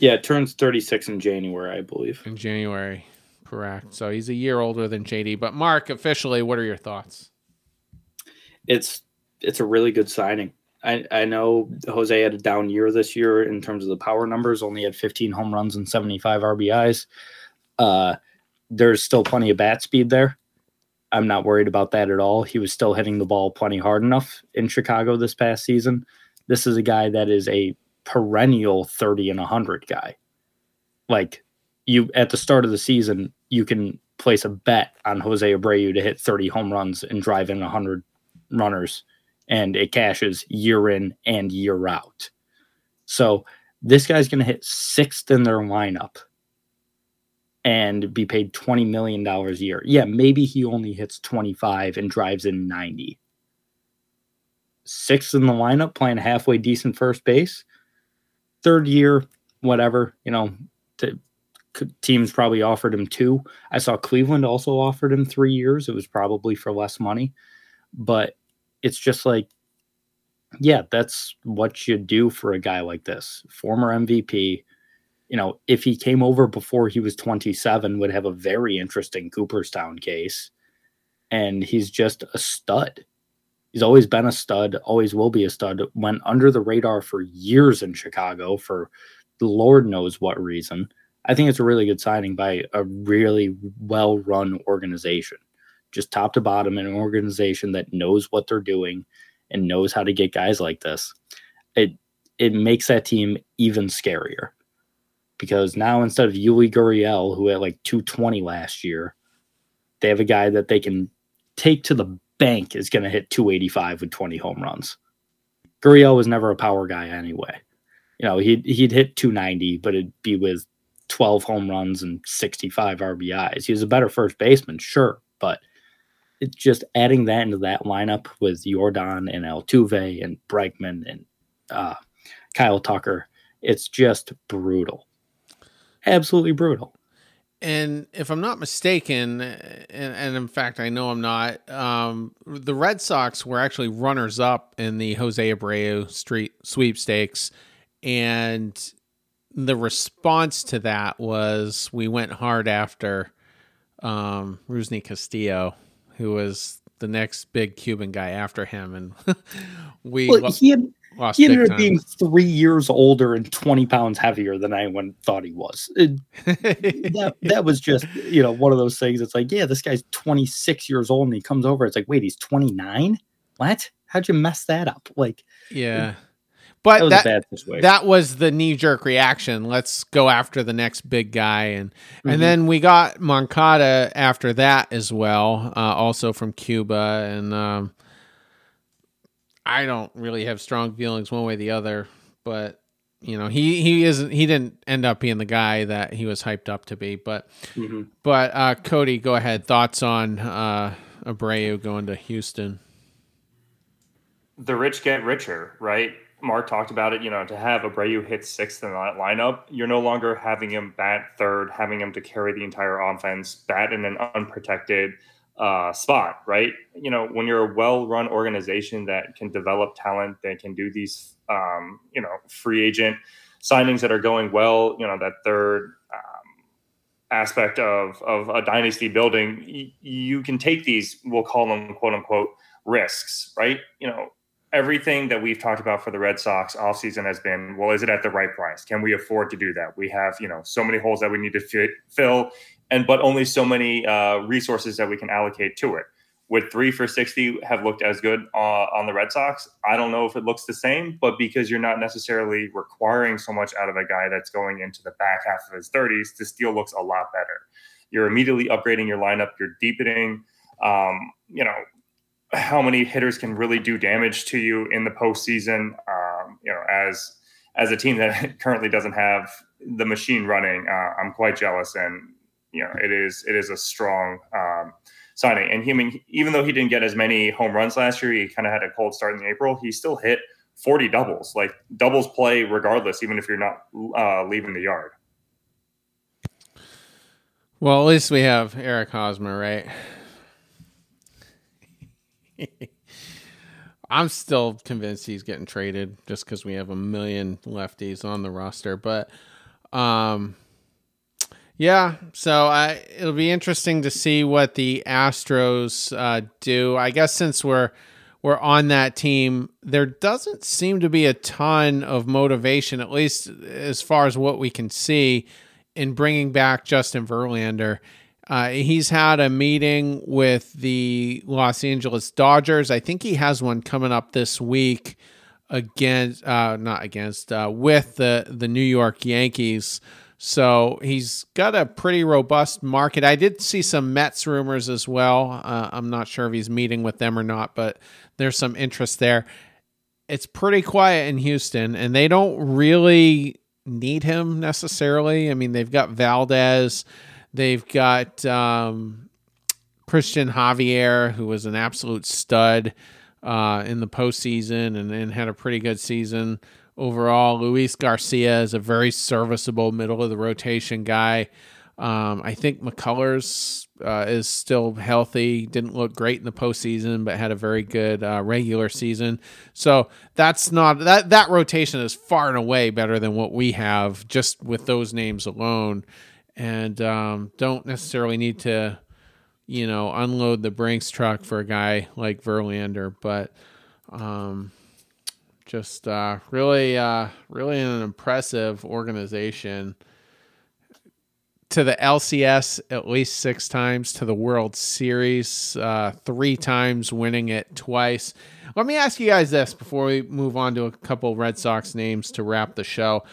Yeah, it turns 36 in January, I believe. In January, correct. So he's a year older than JD. But Mark, officially, what are your thoughts? It's it's a really good signing. I, I know Jose had a down year this year in terms of the power numbers, only had 15 home runs and 75 RBIs. Uh, there's still plenty of bat speed there. I'm not worried about that at all. He was still hitting the ball plenty hard enough in Chicago this past season. This is a guy that is a perennial 30 and 100 guy. Like you at the start of the season, you can place a bet on Jose Abreu to hit 30 home runs and drive in 100 runners and it cashes year in and year out. So this guy's going to hit sixth in their lineup and be paid $20 million a year. Yeah, maybe he only hits 25 and drives in 90. Sixth in the lineup, playing halfway decent first base. Third year, whatever, you know, teams probably offered him two. I saw Cleveland also offered him three years. It was probably for less money. But it's just like, yeah, that's what you do for a guy like this. Former MVP, you know, if he came over before he was 27, would have a very interesting Cooperstown case. And he's just a stud. He's always been a stud, always will be a stud. Went under the radar for years in Chicago for the Lord knows what reason. I think it's a really good signing by a really well run organization, just top to bottom, an organization that knows what they're doing and knows how to get guys like this. It it makes that team even scarier because now instead of Yuli Gurriel, who had like 220 last year, they have a guy that they can take to the bank is going to hit 285 with 20 home runs. Gurriel was never a power guy anyway. You know, he'd, he'd hit 290, but it'd be with 12 home runs and 65 RBIs. He was a better first baseman, sure, but it's just adding that into that lineup with Yordan and Altuve and Bregman and uh, Kyle Tucker. It's just brutal absolutely brutal. And if I'm not mistaken, and, and, in fact I know I'm not, um, the Red Sox were actually runners up in the Jose Abreu Street sweepstakes, and the response to that was we went hard after um, Rusney Castillo, who was the next big Cuban guy after him, and we well, he had Lost he ended up being three years older and 20 pounds heavier than anyone thought he was. It, that, that was just, you know, one of those things. It's like, yeah, this guy's 26 years old and he comes over. It's like, wait, he's 29? What? How'd you mess that up? Like, yeah. But that, that, that, was the knee jerk reaction. Let's go after the next big guy. And, mm-hmm. and then we got Moncada after that as well, uh, also from Cuba. And, um, I don't really have strong feelings one way or the other, but you know he he isn't he didn't end up being the guy that he was hyped up to be. But mm-hmm. but uh, Cody, go ahead. Thoughts on uh, Abreu going to Houston? The rich get richer, right? Mark talked about it. You know, to have Abreu hit sixth in that lineup, you're no longer having him bat third, having him to carry the entire offense, bat in an unprotected uh, spot, right? You know, when you're a well-run organization that can develop talent, that can do these, um, you know, free agent signings that are going well, you know, that third um, aspect of of a dynasty building, y- you can take these, we'll call them quote unquote risks, right? You know, everything that we've talked about for the Red Sox offseason has been, well, is it at the right price? Can we afford to do that? We have, you know, so many holes that we need to fit, fill and but only so many uh, resources that we can allocate to it. Would three for 60 have looked as good uh, on the Red Sox? I don't know if it looks the same, but because you're not necessarily requiring so much out of a guy that's going into the back half of his 30s, this deal looks a lot better. You're immediately upgrading your lineup, you're deepening. Um, you know, how many hitters can really do damage to you in the postseason. Um, you know, as as a team that currently doesn't have the machine running, uh, I'm quite jealous, and you know, it is it is a strong um, signing. And mean, even though he didn't get as many home runs last year, he kind of had a cold start in April. He still hit 40 doubles. Like doubles play regardless, even if you're not uh, leaving the yard. Well, at least we have Eric Hosmer, right? I'm still convinced he's getting traded just because we have a million lefties on the roster. But um, yeah, so I it'll be interesting to see what the Astros uh, do. I guess since we're we're on that team, there doesn't seem to be a ton of motivation, at least as far as what we can see, in bringing back Justin Verlander. Uh, he's had a meeting with the Los Angeles Dodgers. I think he has one coming up this week against, uh, not against, uh, with the the New York Yankees. So he's got a pretty robust market. I did see some Mets rumors as well. Uh, I'm not sure if he's meeting with them or not, but there's some interest there. It's pretty quiet in Houston, and they don't really need him necessarily. I mean, they've got Valdez, they've got um, Cristian Javier, who was an absolute stud uh, in the postseason and, and had a pretty good season overall. Luis Garcia is a very serviceable middle of the rotation guy. Um, I think McCullers uh, is still healthy. Didn't look great in the postseason, but had a very good uh, regular season. So that's not that that rotation is far and away better than what we have just with those names alone, and um, don't necessarily need to, you know, unload the Brinks truck for a guy like Verlander, but. Um, just uh, really, uh, really an impressive organization. To the LCS at least six times, to the World Series uh, three times, winning it twice. Let me ask you guys this before we move on to a couple Red Sox names to wrap the show.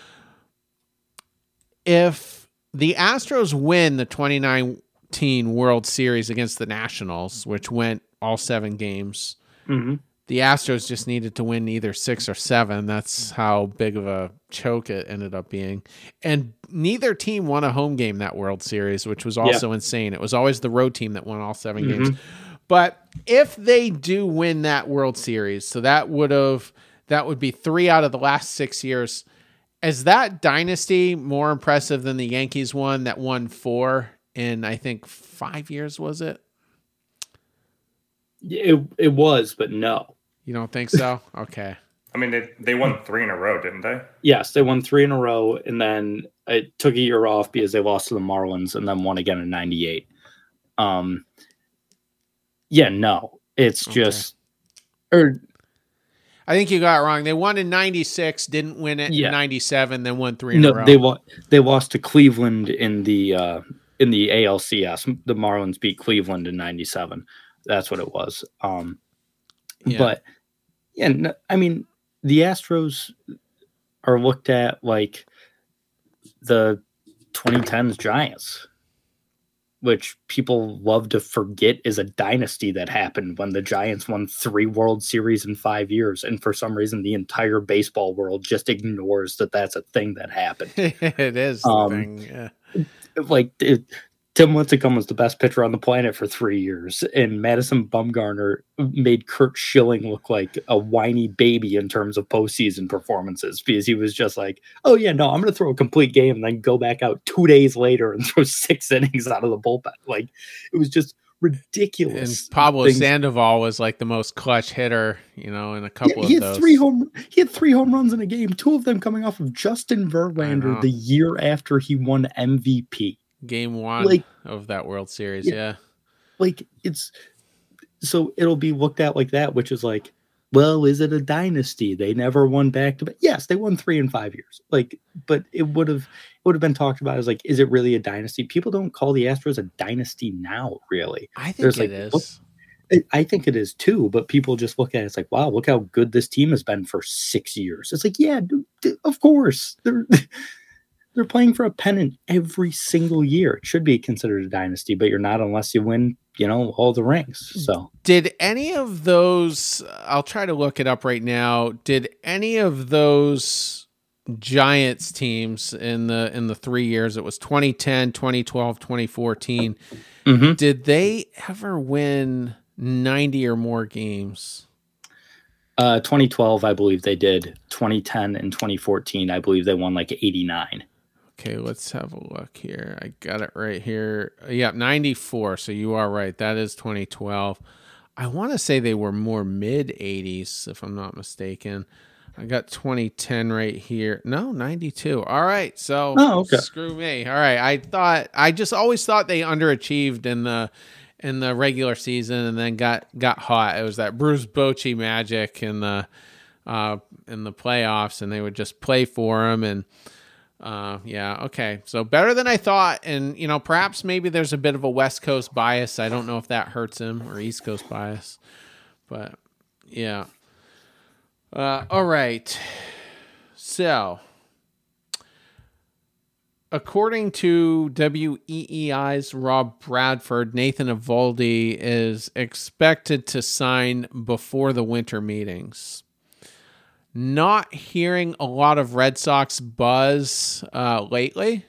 If the Astros win the 2019 World Series against the Nationals, which went all seven games, Mm-hmm. The Astros just needed to win either six or seven. That's how big of a choke it ended up being. And neither team won a home game that World Series, which was also insane. It was always the road team that won all 7 mm-hmm. games. But if they do win that World Series, so that would have that would be three out of the last six years. Is that dynasty more impressive than the Yankees one that won four in I think five years? Was it? It it was, but no. You don't think so? Okay. I mean, they, they won three in a row, didn't they? Yes, they won three in a row, and then it took a year off because they lost to the Marlins, and then won again in '98. Um, yeah, no, it's Okay. just, or I think you got it wrong. They won in '96, didn't win it Yeah. in '97, then won three in a no, row. they won. They lost to Cleveland in the uh, in the ALCS. The Marlins beat Cleveland in '97. That's what it was. Um, Yeah. But yeah, no, I mean, the Astros are looked at like the 2010s Giants, which people love to forget is a dynasty that happened when the Giants won three World Series in five years. And for some reason, the entire baseball world just ignores that that's a thing that happened. it is Um, thing. Yeah. like it, Tim Lincecum was the best pitcher on the planet for three years, and Madison Bumgarner made Curt Schilling look like a whiny baby in terms of postseason performances because he was just like, "Oh yeah, no, I'm going to throw a complete game and then go back out two days later and throw six innings out of the bullpen." Like it was just And ridiculous. Pablo things. Sandoval was like the most clutch hitter, you know, in a couple Yeah, he of had those. three home. He had three home runs in a game. Two of them coming off of Justin. Verlander the year after he won MVP. Game one Like- of that World Series. Yeah. Yeah. like it's so it'll be looked at like that, which is like, well, is it a dynasty? They never won back to back. Yes, they won three in five years. Like, but it would have it would have been talked about as like, is it really a dynasty? People don't call the Astros a dynasty now, really. I think There's, it like, is. I- think it is too, but people just look at it, it's like, wow, look how good this team has been for six years. It's like, yeah, dude, of course. They're they're playing for a pennant every single year. It should be considered a dynasty, but you're not unless you win you know, all the rings. So, did any of those, I'll try to look it up right now, did any of those Giants teams in the in the 3 years it was 2010, 2012, 2014, mm-hmm. did they ever win 90 or more games? Uh, 2012, I believe they did. 2010 and 2014, I believe they won like 89. Okay, let's have a look here. I got it right here. Yeah, 94. So you are right. That is 2012. I want to say they were more mid 80s, if I'm not mistaken. I got 2010 right here. No, 92. All right. So oh, okay. screw me. All right. I thought I just always thought they underachieved in the in the regular season and then got got hot. It was that Bruce Bochy magic in the uh in the playoffs and they would just play for him and uh, yeah, okay. So better than I thought. And, you know, perhaps maybe there's a bit of a West Coast bias. I don't know if that hurts him or East Coast bias. But, yeah. Uh, all right. So, according to WEEI's Rob Bradford, Nathan Eovaldi is expected to sign before the winter meetings not hearing a lot of Red Sox buzz uh, lately.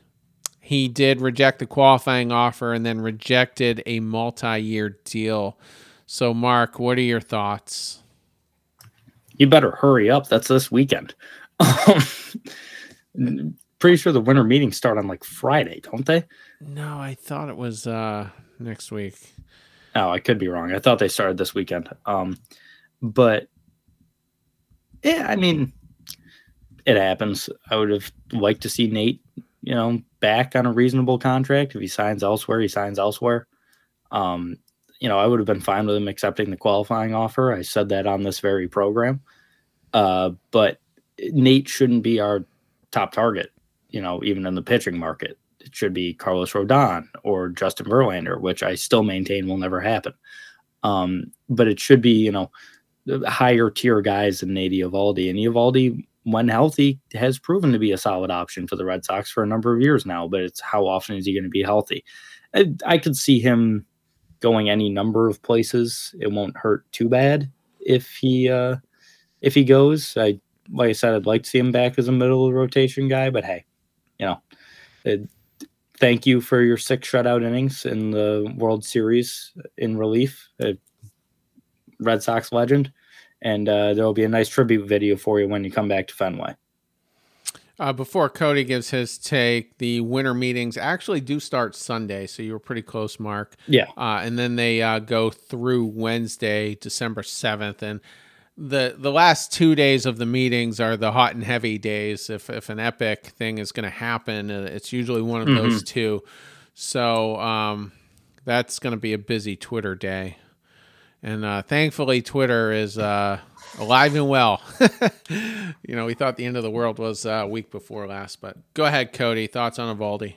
He did reject the qualifying offer and then rejected a multi year deal. So, Mark, what are your thoughts? You better hurry up. That's this weekend. Pretty sure the winter meetings start on like Friday, don't they? No, I thought it was uh, next week. Oh, I could be wrong. I thought they started this weekend. Um, but yeah, I mean, it happens. I would have liked to see Nate, you know, back on a reasonable contract. If he signs elsewhere, he signs elsewhere. Um, you know, I would have been fine with him accepting the qualifying offer. I said that on this very program. Uh, but Nate shouldn't be our top target, you know, even in the pitching market. It should be Carlos Rodon or Justin Verlander, which I still maintain will never happen. Um, but it should be, you know, higher tier guys than Nate Eovaldi. And Eovaldi, when healthy, has proven to be a solid option for the Red Sox for a number of years now. But it's how often is he going to be healthy? I, I could see him going any number of places. It won't hurt too bad if he uh, if he goes. I like I said, I'd like to see him back as a middle of the rotation guy. But hey, you know. It, thank you for your six shutout innings in the World Series in relief. Red Sox legend. And uh, there will be a nice tribute video for you when you come back to Fenway. Uh, before Cody gives his take, the winter meetings actually do start Sunday, so you were pretty close, Mark. Yeah. Uh, and then they uh, go through Wednesday, December seventh, and the the last two days of the meetings are the hot and heavy days. If if an epic thing is going to happen, uh, it's usually one of mm-hmm. those two. So um, that's going to be a busy Twitter day and uh, thankfully Twitter is uh, alive and well. you know, we thought the end of the world was uh, a week before last, but go ahead, Cody. Thoughts on Eovaldi?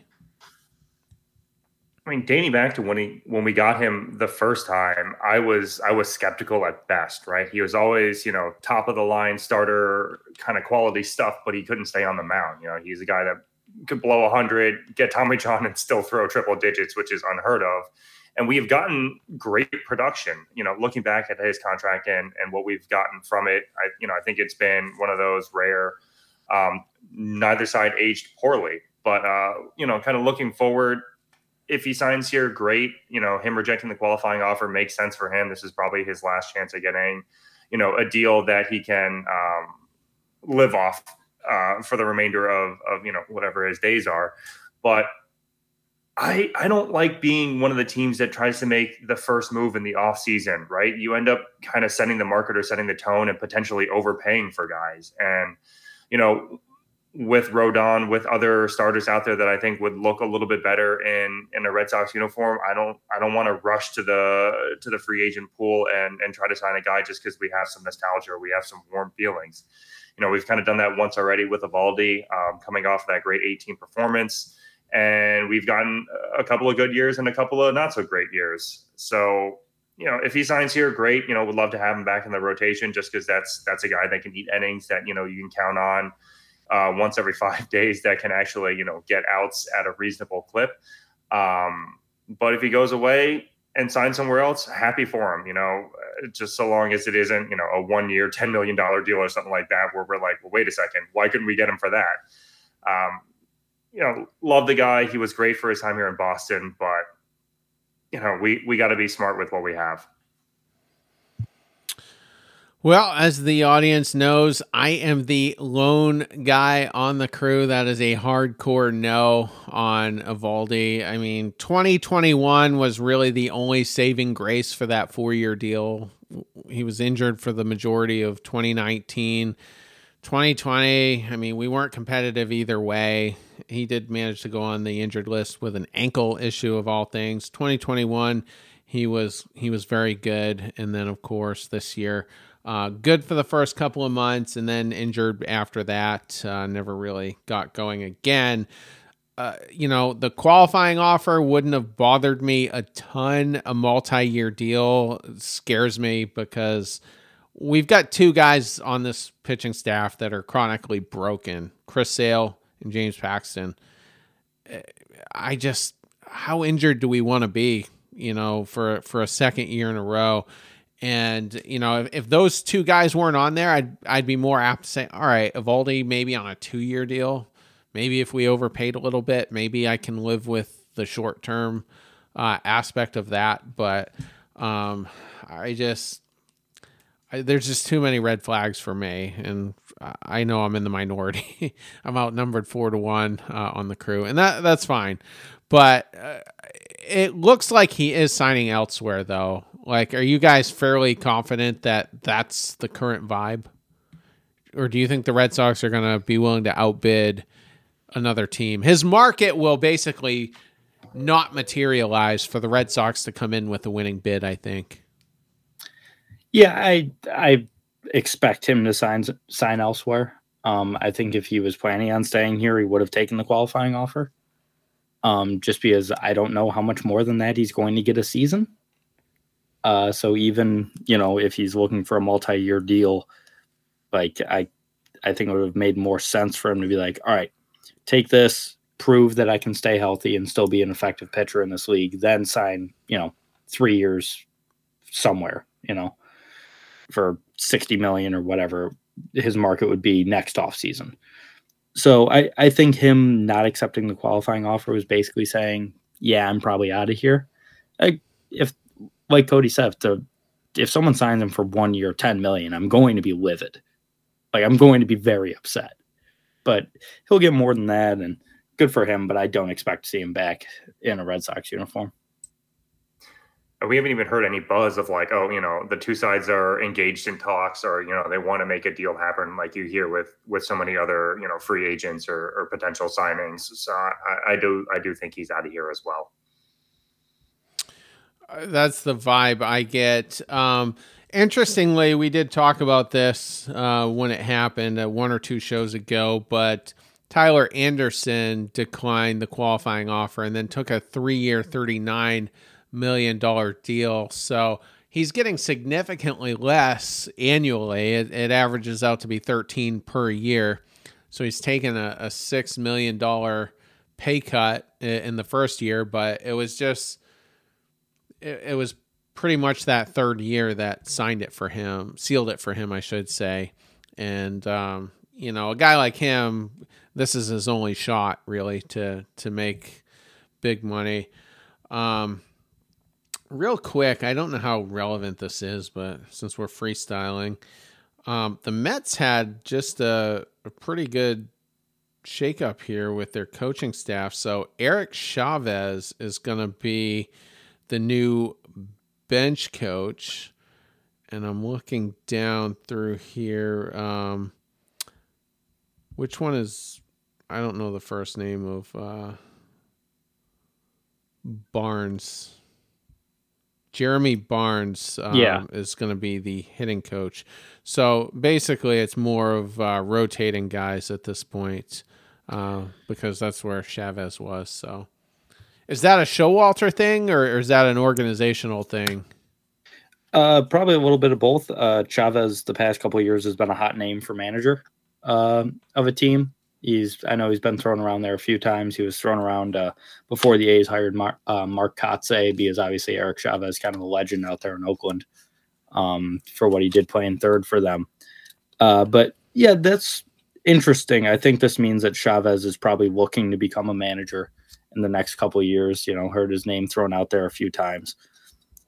I mean, dating back to when he when we got him the first time, I was I was skeptical at best. Right, he was always you know top of the line starter kind of quality stuff, but he couldn't stay on the mound. You know, he's a guy that could blow hundred, get Tommy John, and still throw triple digits, which is unheard of and we have gotten great production. You know, looking back at his contract and and what we've gotten from it, I you know I think it's been one of those rare. Um, neither side aged poorly, but uh, you know, kind of looking forward. If he signs here, great. You know, him rejecting the qualifying offer makes sense for him. This is probably his last chance of getting, you know, a deal that he can um, live off uh, for the remainder of of you know whatever his days are. But I I don't like being one of the teams that tries to make the first move in the offseason, right? You end up kind of setting the market or setting the tone and potentially overpaying for guys. And you know, with Rodon, with other starters out there that I think would look a little bit better in in a Red Sox uniform, I don't I don't want to rush to the to the free agent pool and and try to sign a guy just because we have some nostalgia or we have some warm feelings. You know, we've kind of done that once already with Eovaldi, um, coming off of that great 18 performance and we've gotten a couple of good years and a couple of not so great years. So, you know, if he signs here, great. You know, would love to have him back in the rotation just because that's that's a guy that can eat innings that you know you can count on uh, once every five days that can actually you know get outs at a reasonable clip. Um, but if he goes away, and signs somewhere else, happy for him. You know, uh, just so long as it isn't you know a one year, ten million dollar deal or something like that, where we're like, well, wait a second, why couldn't we get him for that? Um, you know, love the guy. He was great for his time here in Boston, but you know, we we got to be smart with what we have. Well, as the audience knows, I am the lone guy on the crew that is a hardcore no on Eovaldi. I mean, 2021 was really the only saving grace for that four year deal. He was injured for the majority of 2019. 2020, I mean, we weren't competitive either way. He did manage to go on the injured list with an ankle issue of all things. 2021, he was he was very good, and then of course this year uh, good for the first couple of months and then injured after that. Uh, never really got going again. Uh, you know, the qualifying offer wouldn't have bothered me a ton. A multi year deal scares me because we've got two guys on this pitching staff that are chronically broken Chris Sale and James Paxton. I just, how injured do we want to be, you know, for, for a second year in a row? And you know, if, if those two guys weren't on there, I'd I'd be more apt to say, all right, Eovaldi maybe on a two year deal. Maybe if we overpaid a little bit, maybe I can live with the short term uh, aspect of that. But um, I just There's just too many red flags for me, and I know I'm in the minority. I'm outnumbered four to one uh, on the crew, and that that's fine. But uh, it looks like he is signing elsewhere, though. Like, are you guys fairly confident that that's the current vibe? Or do you think the Red Sox are going to be willing to outbid another team? His market will basically not materialize for the Red Sox to come in with a winning bid, I think. Yeah, I I expect him to sign sign elsewhere. Um, I think if he was planning on staying here, he would have taken the qualifying offer. Um, just because I don't know how much more than that he's going to get a season. Uh, so even you know if he's looking for a multi-year deal, like I, I think it would have made more sense for him to be like, all right, take this, prove that I can stay healthy and still be an effective pitcher in this league, then sign you know three years somewhere, you know, for sixty million or whatever his market would be next off season. So I, I think him not accepting the qualifying offer was basically saying, yeah, I'm probably out of here. I, if like Cody said, if, if someone signs him for one year, 10 million, I'm going to be livid. Like I'm going to be very upset. But he'll get more than that and good for him, but I don't expect to see him back in a Red Sox uniform. We haven't even heard any buzz of like, oh, you know, the two sides are engaged in talks, or you know, they want to make a deal happen, like you hear with with so many other, you know, free agents or, or potential signings. So I, I do, I do think he's out of here as well that's the vibe I get. Um, interestingly, we did talk about this uh, when it happened uh, one or two shows ago, but Tyler Anderson declined the qualifying offer and then took a three-year, thirty-nine million dollar deal. So he's getting significantly less annually. It, it, averages out to be thirteen per year. So he's taken a, a six million dollar pay cut in the first year, but it was just it, it was pretty much that third year that signed it for him, sealed it for him, I should say. And um, you know, a guy like him, this is his only shot really to to make big money. Um, real quick, I don't know how relevant this is, but since we're freestyling, um, the Mets had just a, a pretty good shakeup here with their coaching staff. So Eric Chavez is going to be the new bench coach, and I'm looking down through here. Um, which one is? I don't know the first name of uh, Barnes. Jeremy Barnes um, yeah. is going to be the hitting coach. So basically, it's more of uh, rotating guys at this point uh, because that's where Chavez was. So is that a Showalter thing or, or is that an organizational thing? Uh, probably a little bit of both. Uh, Chavez, the past couple years, has been a hot name for manager uh, of a team. He's I know he's been thrown around there a few times. He was thrown around uh, before the A's hired Mar- uh, Mark Kotsay because obviously Eric Chavez kind of a legend out there in Oakland um, for what he did playing third for them. Uh, but yeah, that's interesting. I think this means that Chavez is probably looking to become a manager in the next couple years. You know, heard his name thrown out there a few times.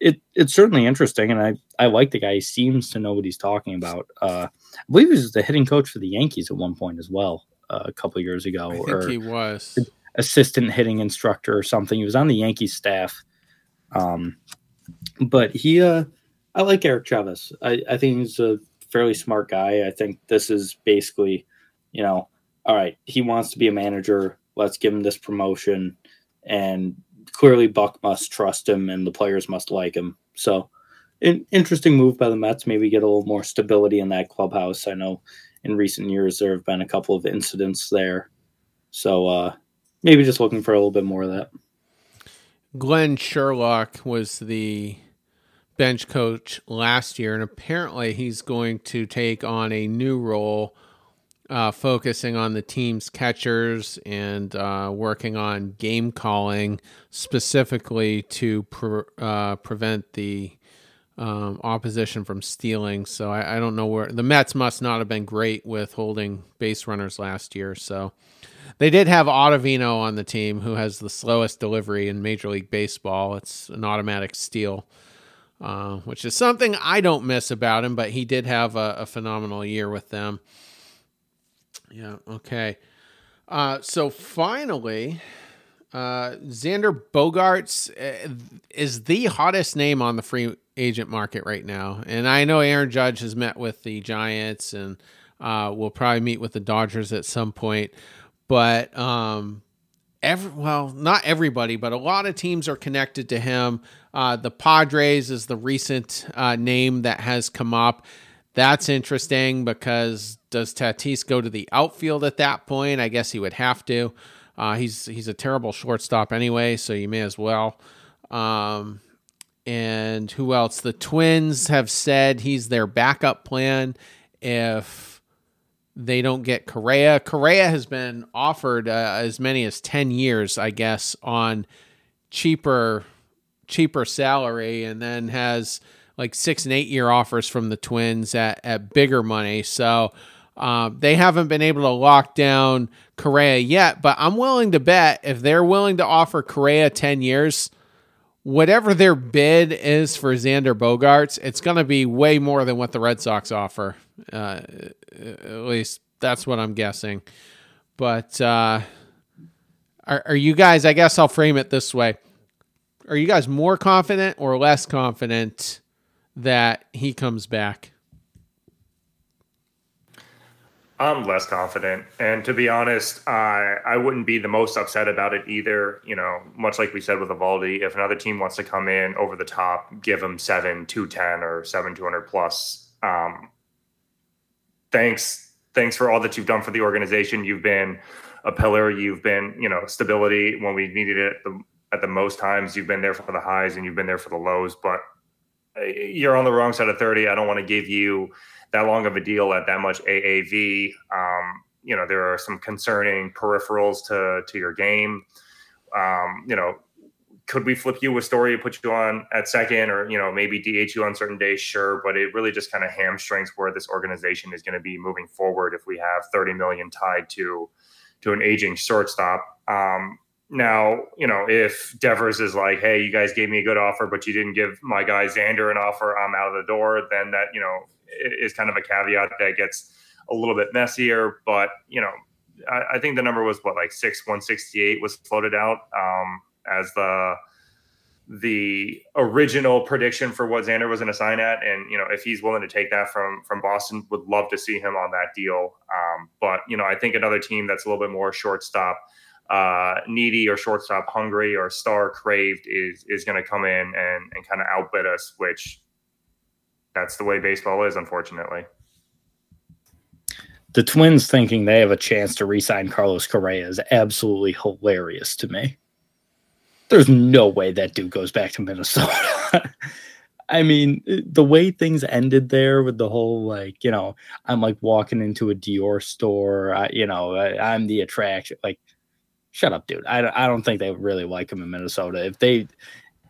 It it's certainly interesting, and I I like the guy. He seems to know what he's talking about. Uh, I believe he was the hitting coach for the Yankees at one point as well, a couple years ago. I or he was assistant hitting instructor or something. He was on the Yankees staff. Um, but he, uh, I like Eric Chavez. I, I think he's a fairly smart guy. I think this is basically, you know, all right, he wants to be a manager. Let's give him this promotion. And clearly, Buck must trust him and the players must like him. So, an interesting move by the Mets. Maybe get a little more stability in that clubhouse. I know in recent years there have been a couple of incidents there. So, uh, maybe just looking for a little bit more of that. Glenn Sherlock was the bench coach last year, and apparently he's going to take on a new role, uh, focusing on the team's catchers and uh, working on game calling specifically to pre- uh, prevent the um, opposition from stealing. So I, I, don't know where the Mets must not have been great with holding base runners last year. So they did have Ottavino on the team, who has the slowest delivery in Major League Baseball. It's an automatic steal uh, which is something I don't miss about him, but he did have a, a phenomenal year with them. Yeah, okay. Uh, so finally, uh, Xander Bogaerts uh, is the hottest name on the free agent market right now. And I know Aaron Judge has met with the Giants and uh, will probably meet with the Dodgers at some point. But um, every, well, not everybody, but a lot of teams are connected to him. Uh, the Padres is the recent uh, name that has come up. That's interesting because does Tatis go to the outfield at that point? I guess he would have to. Uh, he's he's a terrible shortstop anyway, so you may as well. Um, and who else? The Twins have said he's their backup plan if they don't get Correa. Correa has been offered uh, as many as 10 years, I guess, on cheaper cheaper salary and then has like six and eight year offers from the Twins at, at bigger money. So um, they haven't been able to lock down Correa yet, but I'm willing to bet if they're willing to offer Correa 10 years, whatever their bid is for Xander Bogaerts, it's going to be way more than what the Red Sox offer. Uh, at least that's what I'm guessing. But uh, are, are you guys, I guess I'll frame it this way are you guys more confident or less confident that he comes back? I'm less confident, and to be honest, I I wouldn't be the most upset about it either. You know, much like we said with Eovaldi, if another team wants to come in over the top, give them seven two ten or seven two hundred plus. Um, thanks, thanks for all that you've done for the organization. You've been a pillar. You've been, you know, stability when we needed it the at the most times. You've been there for the highs and you've been there for the lows, but you're on the wrong side of 30. I don't want to give you that long of a deal at that much AAV. Um, you know, there are some concerning peripherals to to your game. Um, you know, could we flip you a story, put you on at second, or you know, maybe DH you on certain days? Sure, but it really just kind of hamstrings where this organization is going to be moving forward if we have 30 million tied to to an aging shortstop. Um, now, you know, if Devers is like, hey, you guys gave me a good offer, but you didn't give my guy Xander an offer, I'm out of the door, then that, you know, is kind of a caveat that gets a little bit messier. But, you know, I, I think the number was what, like six, 168 was floated out um, as the the original prediction for what Xander was going to sign at. And, you know, if he's willing to take that from from Boston, would love to see him on that deal. Um, but, you know, I think another team that's a little bit more shortstop – uh, needy or shortstop hungry or star craved is is going to come in and and kind of outbid us, which that's the way baseball is, unfortunately. The Twins thinking they have a chance to re-sign Carlos Correa is absolutely hilarious to me. There's no way that dude goes back to Minnesota. I mean, the way things ended there with the whole like, you know, I'm like walking into a Dior store, I, you know, I, am the attraction. Like, shut up, dude. I, I don't think they really like him in Minnesota. If they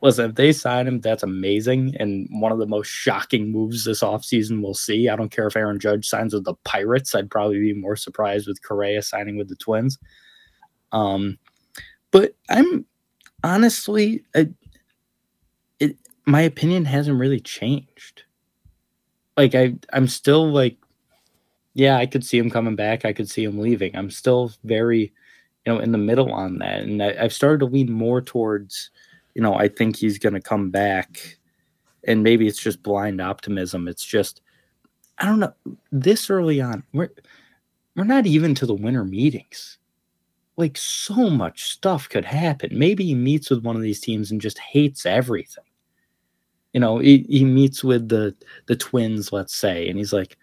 listen, if they sign him, that's amazing. And one of the most shocking moves this offseason we'll see. I don't care if Aaron Judge signs with the Pirates. I'd probably be more surprised with Correa signing with the Twins. Um, but I'm honestly, I, it my opinion hasn't really changed. Like I, I'm still like, yeah, I could see him coming back. I could see him leaving. I'm still very, you know, in the middle on that, and I, I've started to lean more towards, you know, I think he's going to come back, and maybe it's just blind optimism. It's just, I don't know. This early on, we're we're not even to the winter meetings like so much stuff could happen. Maybe he meets with one of these teams and just hates everything. You know, he, he meets with the the twins, let's say, and he's like,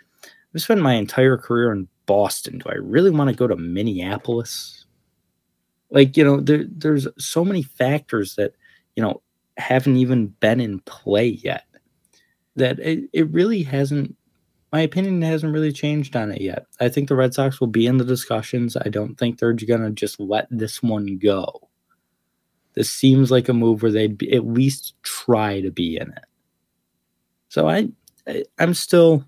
I've spent my entire career in Boston. Do I really want to go to Minneapolis? Like, you know, there, there's so many factors that, you know, haven't even been in play yet that it, it really hasn't my opinion hasn't really changed on it yet. I think the Red Sox will be in the discussions. I don't think they're to just let this one go. This seems like a move where they'd be, at least try to be in it. So I, I I'm still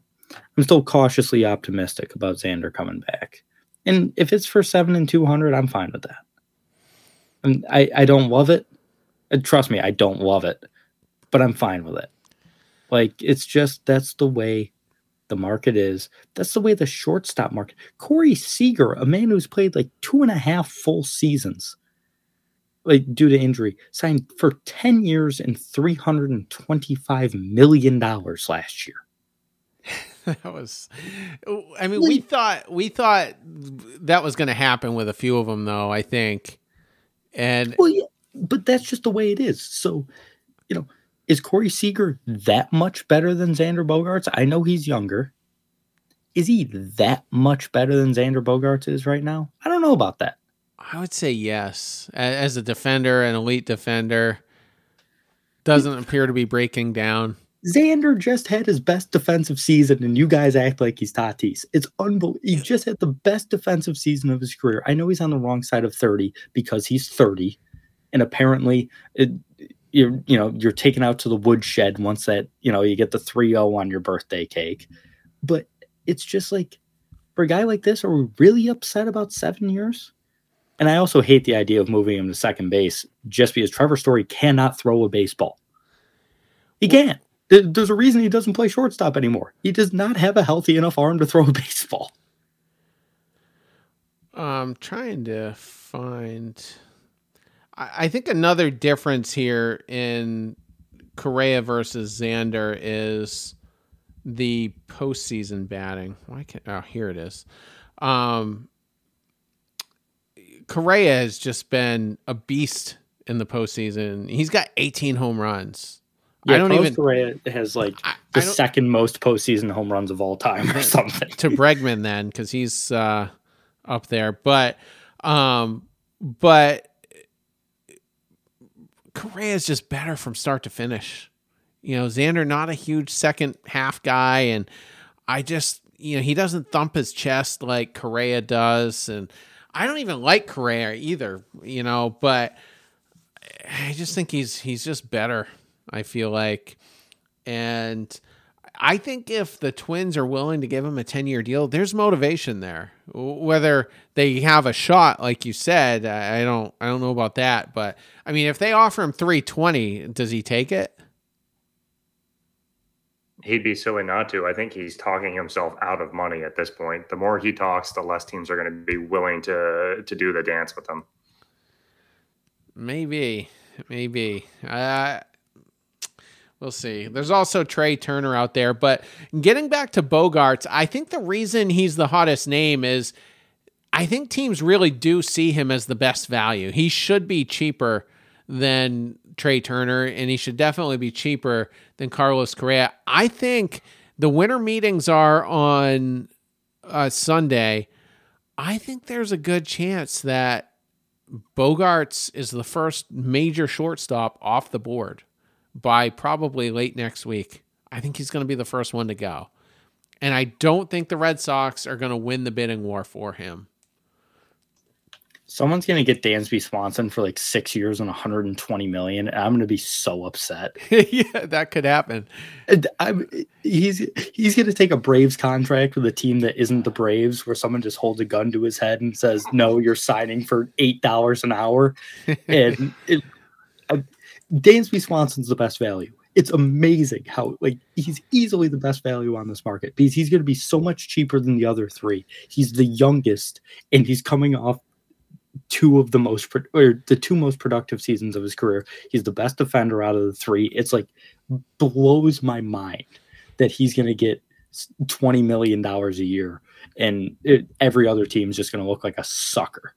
I'm still cautiously optimistic about Xander coming back. And if it's for 7 and 200, I'm fine with that. And I I don't love it. And trust me, I don't love it, but I'm fine with it. Like it's just that's the way the market is. That's the way the shortstop market. Corey Seager, a man who's played like two and a half full seasons, like due to injury, signed for 10 years and $325 million last year. that was I mean, we thought we thought that was going to happen with a few of them though, I think. And well, yeah, but that's just the way it is. So, you know, is Corey Seager that much better than Xander Bogaerts? I know he's younger. Is he that much better than Xander Bogaerts is right now? I don't know about that. I would say yes. As a defender, an elite defender, doesn't appear to be breaking down. Xander just had his best defensive season, and you guys act like he's Tatis. It's unbelievable. He just had the best defensive season of his career. I know he's on the wrong side of 30 because he's 30. And apparently, it, you're you know you're taken out to the woodshed once that you know you get the 3-0 on your birthday cake but it's just like for a guy like this are we really upset about seven years and i also hate the idea of moving him to second base just because trevor story cannot throw a baseball he can't there's a reason he doesn't play shortstop anymore he does not have a healthy enough arm to throw a baseball i'm trying to find I think another difference here in Correa versus Xander is the postseason batting. Why can't oh here it is. Um, Correa has just been a beast in the postseason. He's got 18 home runs. Yeah, I don't even Correa has like I, the I second most postseason home runs of all time or something. to Bregman then because he's uh, up there, but um, but Correa is just better from start to finish. You know, Xander not a huge second half guy, and I just you know he doesn't thump his chest like Correa does, and I don't even like Correa either. You know, but I just think he's he's just better. I feel like, and I think if the Twins are willing to give him a 10 year deal, there's motivation there. Whether they have a shot, like you said, I don't, I don't know about that. But I mean, if they offer him 320, does he take it? He'd be silly not to. I think he's talking himself out of money at this point. The more he talks, the less teams are going to be willing to to do the dance with him. Maybe, maybe. Uh, We'll see. There's also Trey Turner out there, but getting back to Bogaerts, I think the reason he's the hottest name is I think teams really do see him as the best value. He should be cheaper than Trey Turner, and he should definitely be cheaper than Carlos Correa. I think the winter meetings are on uh, Sunday. I think there's a good chance that Bogaerts is the first major shortstop off the board by probably late next week. I think he's going to be the first one to go. And I don't think the Red Sox are going to win the bidding war for him. Someone's going to get Dansby Swanson for like six years and 120 million. And I'm going to be so upset. yeah, that could happen. I'm, he's he's going to take a Braves contract with a team that isn't the Braves, where someone just holds a gun to his head and says, "No, you're signing for eight dollars an hour." And it, Dansby Swanson's the best value. It's amazing how like he's easily the best value on this market because he's going to be so much cheaper than the other three. He's the youngest, and he's coming off two of the most or the two most productive seasons of his career. He's the best defender out of the three. It's like blows my mind that he's going to get 20 million dollars a year and it, every other team is just going to look like a sucker.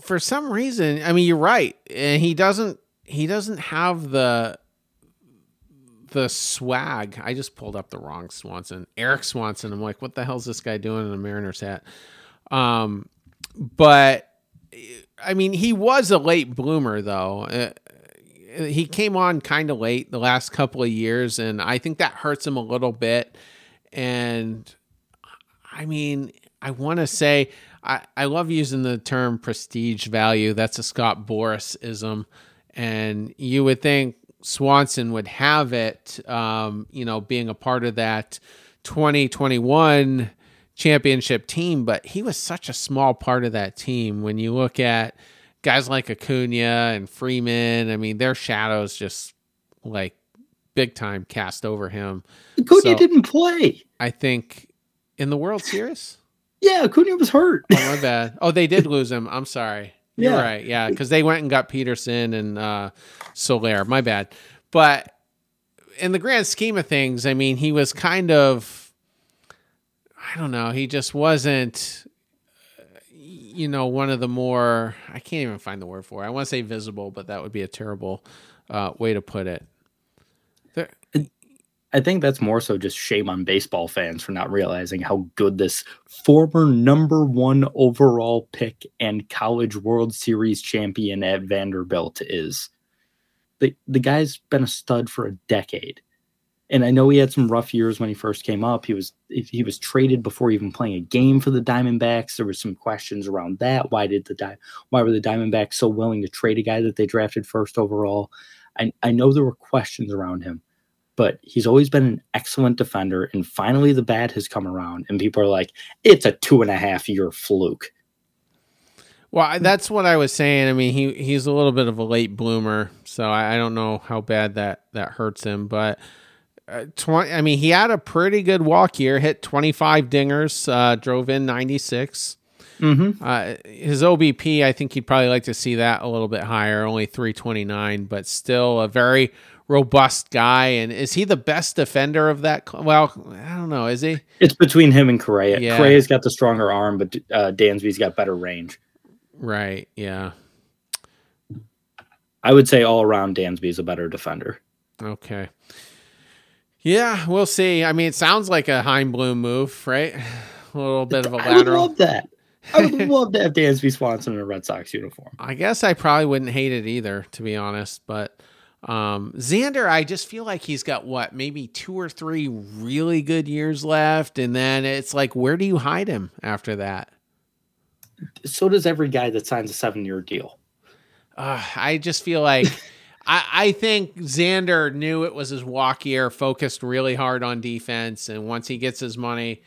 For some reason, I mean you're right. And he doesn't he doesn't have the the swag. I just pulled up the wrong Swanson. Erik Swanson. I'm like, what the hell's this guy doing in a Mariners hat? Um, but I mean, he was a late bloomer, though. Uh, he came on kind of late the last couple of years, and I think that hurts him a little bit. And I mean, I want to say I, I love using the term prestige value. That's a Scott Boras ism. And you would think Swanson would have it, um, you know, being a part of that 2021 championship team, but he was such a small part of that team. When you look at guys like Acuna and Freeman, I mean, their shadows just like big time cast over him. Acuna so, didn't play. I think in the World Series. Yeah, Acuna was hurt. Oh, my bad. Oh, they did lose him. I'm sorry. You're yeah. right. Yeah, because they went and got Pederson and uh, Soler. My bad. But in the grand scheme of things, I mean, he was kind of I don't know. He just wasn't, you know, one of the more, I can't even find the word for it. I want to say visible, but that would be a terrible uh, way to put it. I think that's more so just shame on baseball fans for not realizing how good this former number one overall pick and college World Series champion at Vanderbilt is. The, the guy's been a stud for a decade and I know he had some rough years when he first came up. He was he was traded before even playing a game for the Diamondbacks. There were some questions around that. Why did the why were the Diamondbacks so willing to trade a guy that they drafted first overall? I, I know there were questions around him, but he's always been an excellent defender. And finally, the bat has come around, and people are like, "It's a two and a half year fluke." Well, that's what I was saying. I mean, he he's a little bit of a late bloomer, so I, I don't know how bad that that hurts him, but uh, 20 I mean, he had a pretty good walk year, hit 25 dingers, uh, drove in 96. Mm-hmm. Uh, his OBP, I think he'd probably like to see that a little bit higher, only 329, but still a very robust guy. And is he the best defender of that? Well, I don't know. Is he? It's between him and Correa. Yeah. Correa's got the stronger arm, but uh, Dansby's got better range. Right. Yeah. I would say all around Dansby's a better defender. Okay. Yeah, we'll see. I mean, it sounds like a Bloom move, right? A little bit of a lateral. I would love that. I would love to have Dansby Swanson in a Red Sox uniform. I guess I probably wouldn't hate it either, to be honest. But um, Xander, I just feel like he's got what, maybe two or three really good years left. And then it's like, where do you hide him after that? So does every guy that signs a seven year deal. Uh, I just feel like. I, I think Xander knew it was his walk year, focused really hard on defense, and once he gets his money,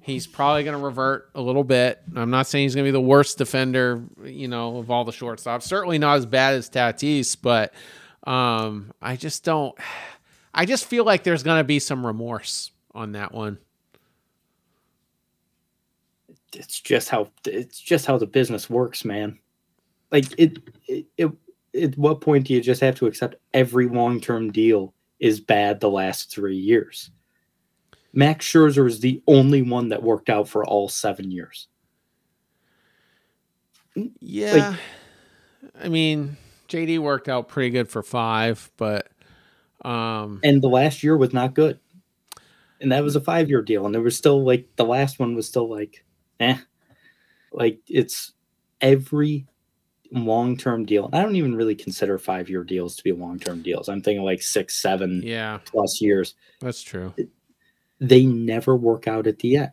he's probably going to revert a little bit. I'm not saying he's going to be the worst defender, you know, of all the shortstops. Certainly not as bad as Tatis, but um, I just don't. I just feel like there's going to be some remorse on that one. It's just how it's just how the business works, man. Like it, it, it at what point do you just have to accept every long term deal is bad the last three years? Max Scherzer is the only one that worked out for all seven years. Yeah. Like, I mean, JD worked out pretty good for five, but um and the last year was not good. And that was a five year deal. And there was still like the last one was still like, eh. Like it's every long term deal. I don't even really consider five year deals to be long term deals. I'm thinking like six, seven Yeah, plus years. that's true. They never work out at the end,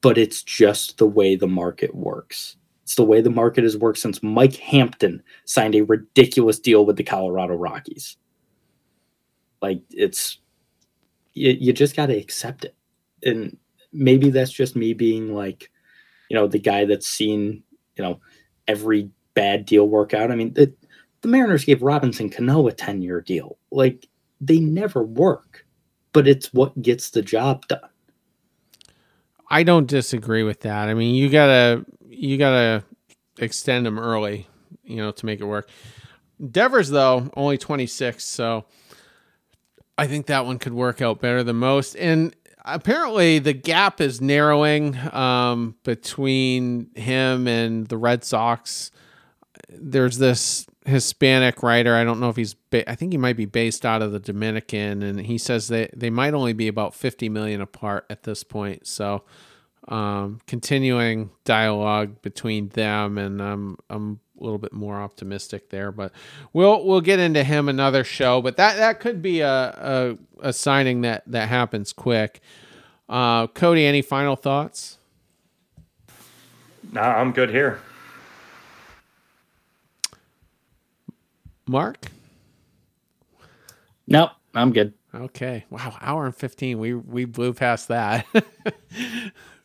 but it's just the way the market works. It's the way the market has worked since Mike Hampton signed a ridiculous deal with the Colorado Rockies. Like it's, you, you just got to accept it. And maybe that's just me being like, you know, the guy that's seen, you know, every bad deal work out. I mean, the, Mariners gave Robinson Cano a 10 year deal. Like they never work, but it's what gets the job done. I don't disagree with that. I mean, you gotta you gotta extend them early, you know, to make it work. Devers though only twenty six, so I think that one could work out better than most. And apparently, the gap is narrowing um, between him and the Red Sox. There's this Hispanic writer. I don't know if he's. Ba- I think he might be based out of the Dominican, and he says that they might only be about 50 million apart at this point. So, um, continuing dialogue between them, and um, I'm a little bit more optimistic there. But we'll we'll get into him another show. But that that could be a a, a signing that that happens quick. Uh, Cody, any final thoughts? Nah, I'm good here. Mark? Nope, I'm good. Okay. Wow, hour and 15. We we blew past that.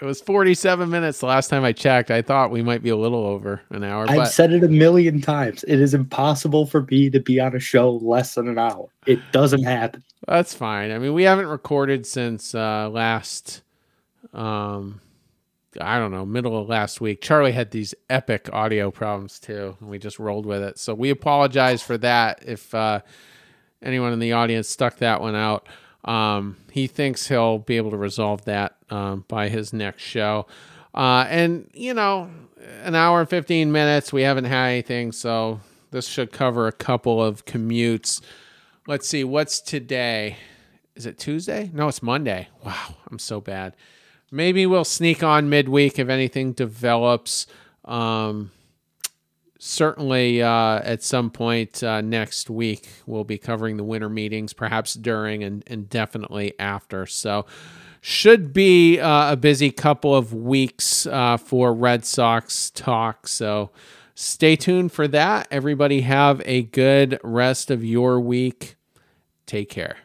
it was 47 minutes the last time I checked. I thought we might be a little over an hour, I've but said it a million times. It is impossible for me to be on a show less than an hour. It doesn't happen. that's fine. I mean, we haven't recorded since uh last um I don't know, middle of last week. Charlie had these epic audio problems too, and we just rolled with it. So we apologize for that if uh anyone in the audience stuck that one out. Um, he thinks he'll be able to resolve that um, by his next show. Uh, and, you know, an hour and 15 minutes, we haven't had anything. So this should cover a couple of commutes. Let's see, what's today? Is it Tuesday? No, it's Monday. Wow, I'm so bad. Maybe we'll sneak on midweek if anything develops. Um, certainly uh, at some point uh, next week we'll be covering the winter meetings perhaps during and, and definitely after. So should be uh, a busy couple of weeks uh, for red sox talk. So stay tuned for that. Everybody have a good rest of your week. Take care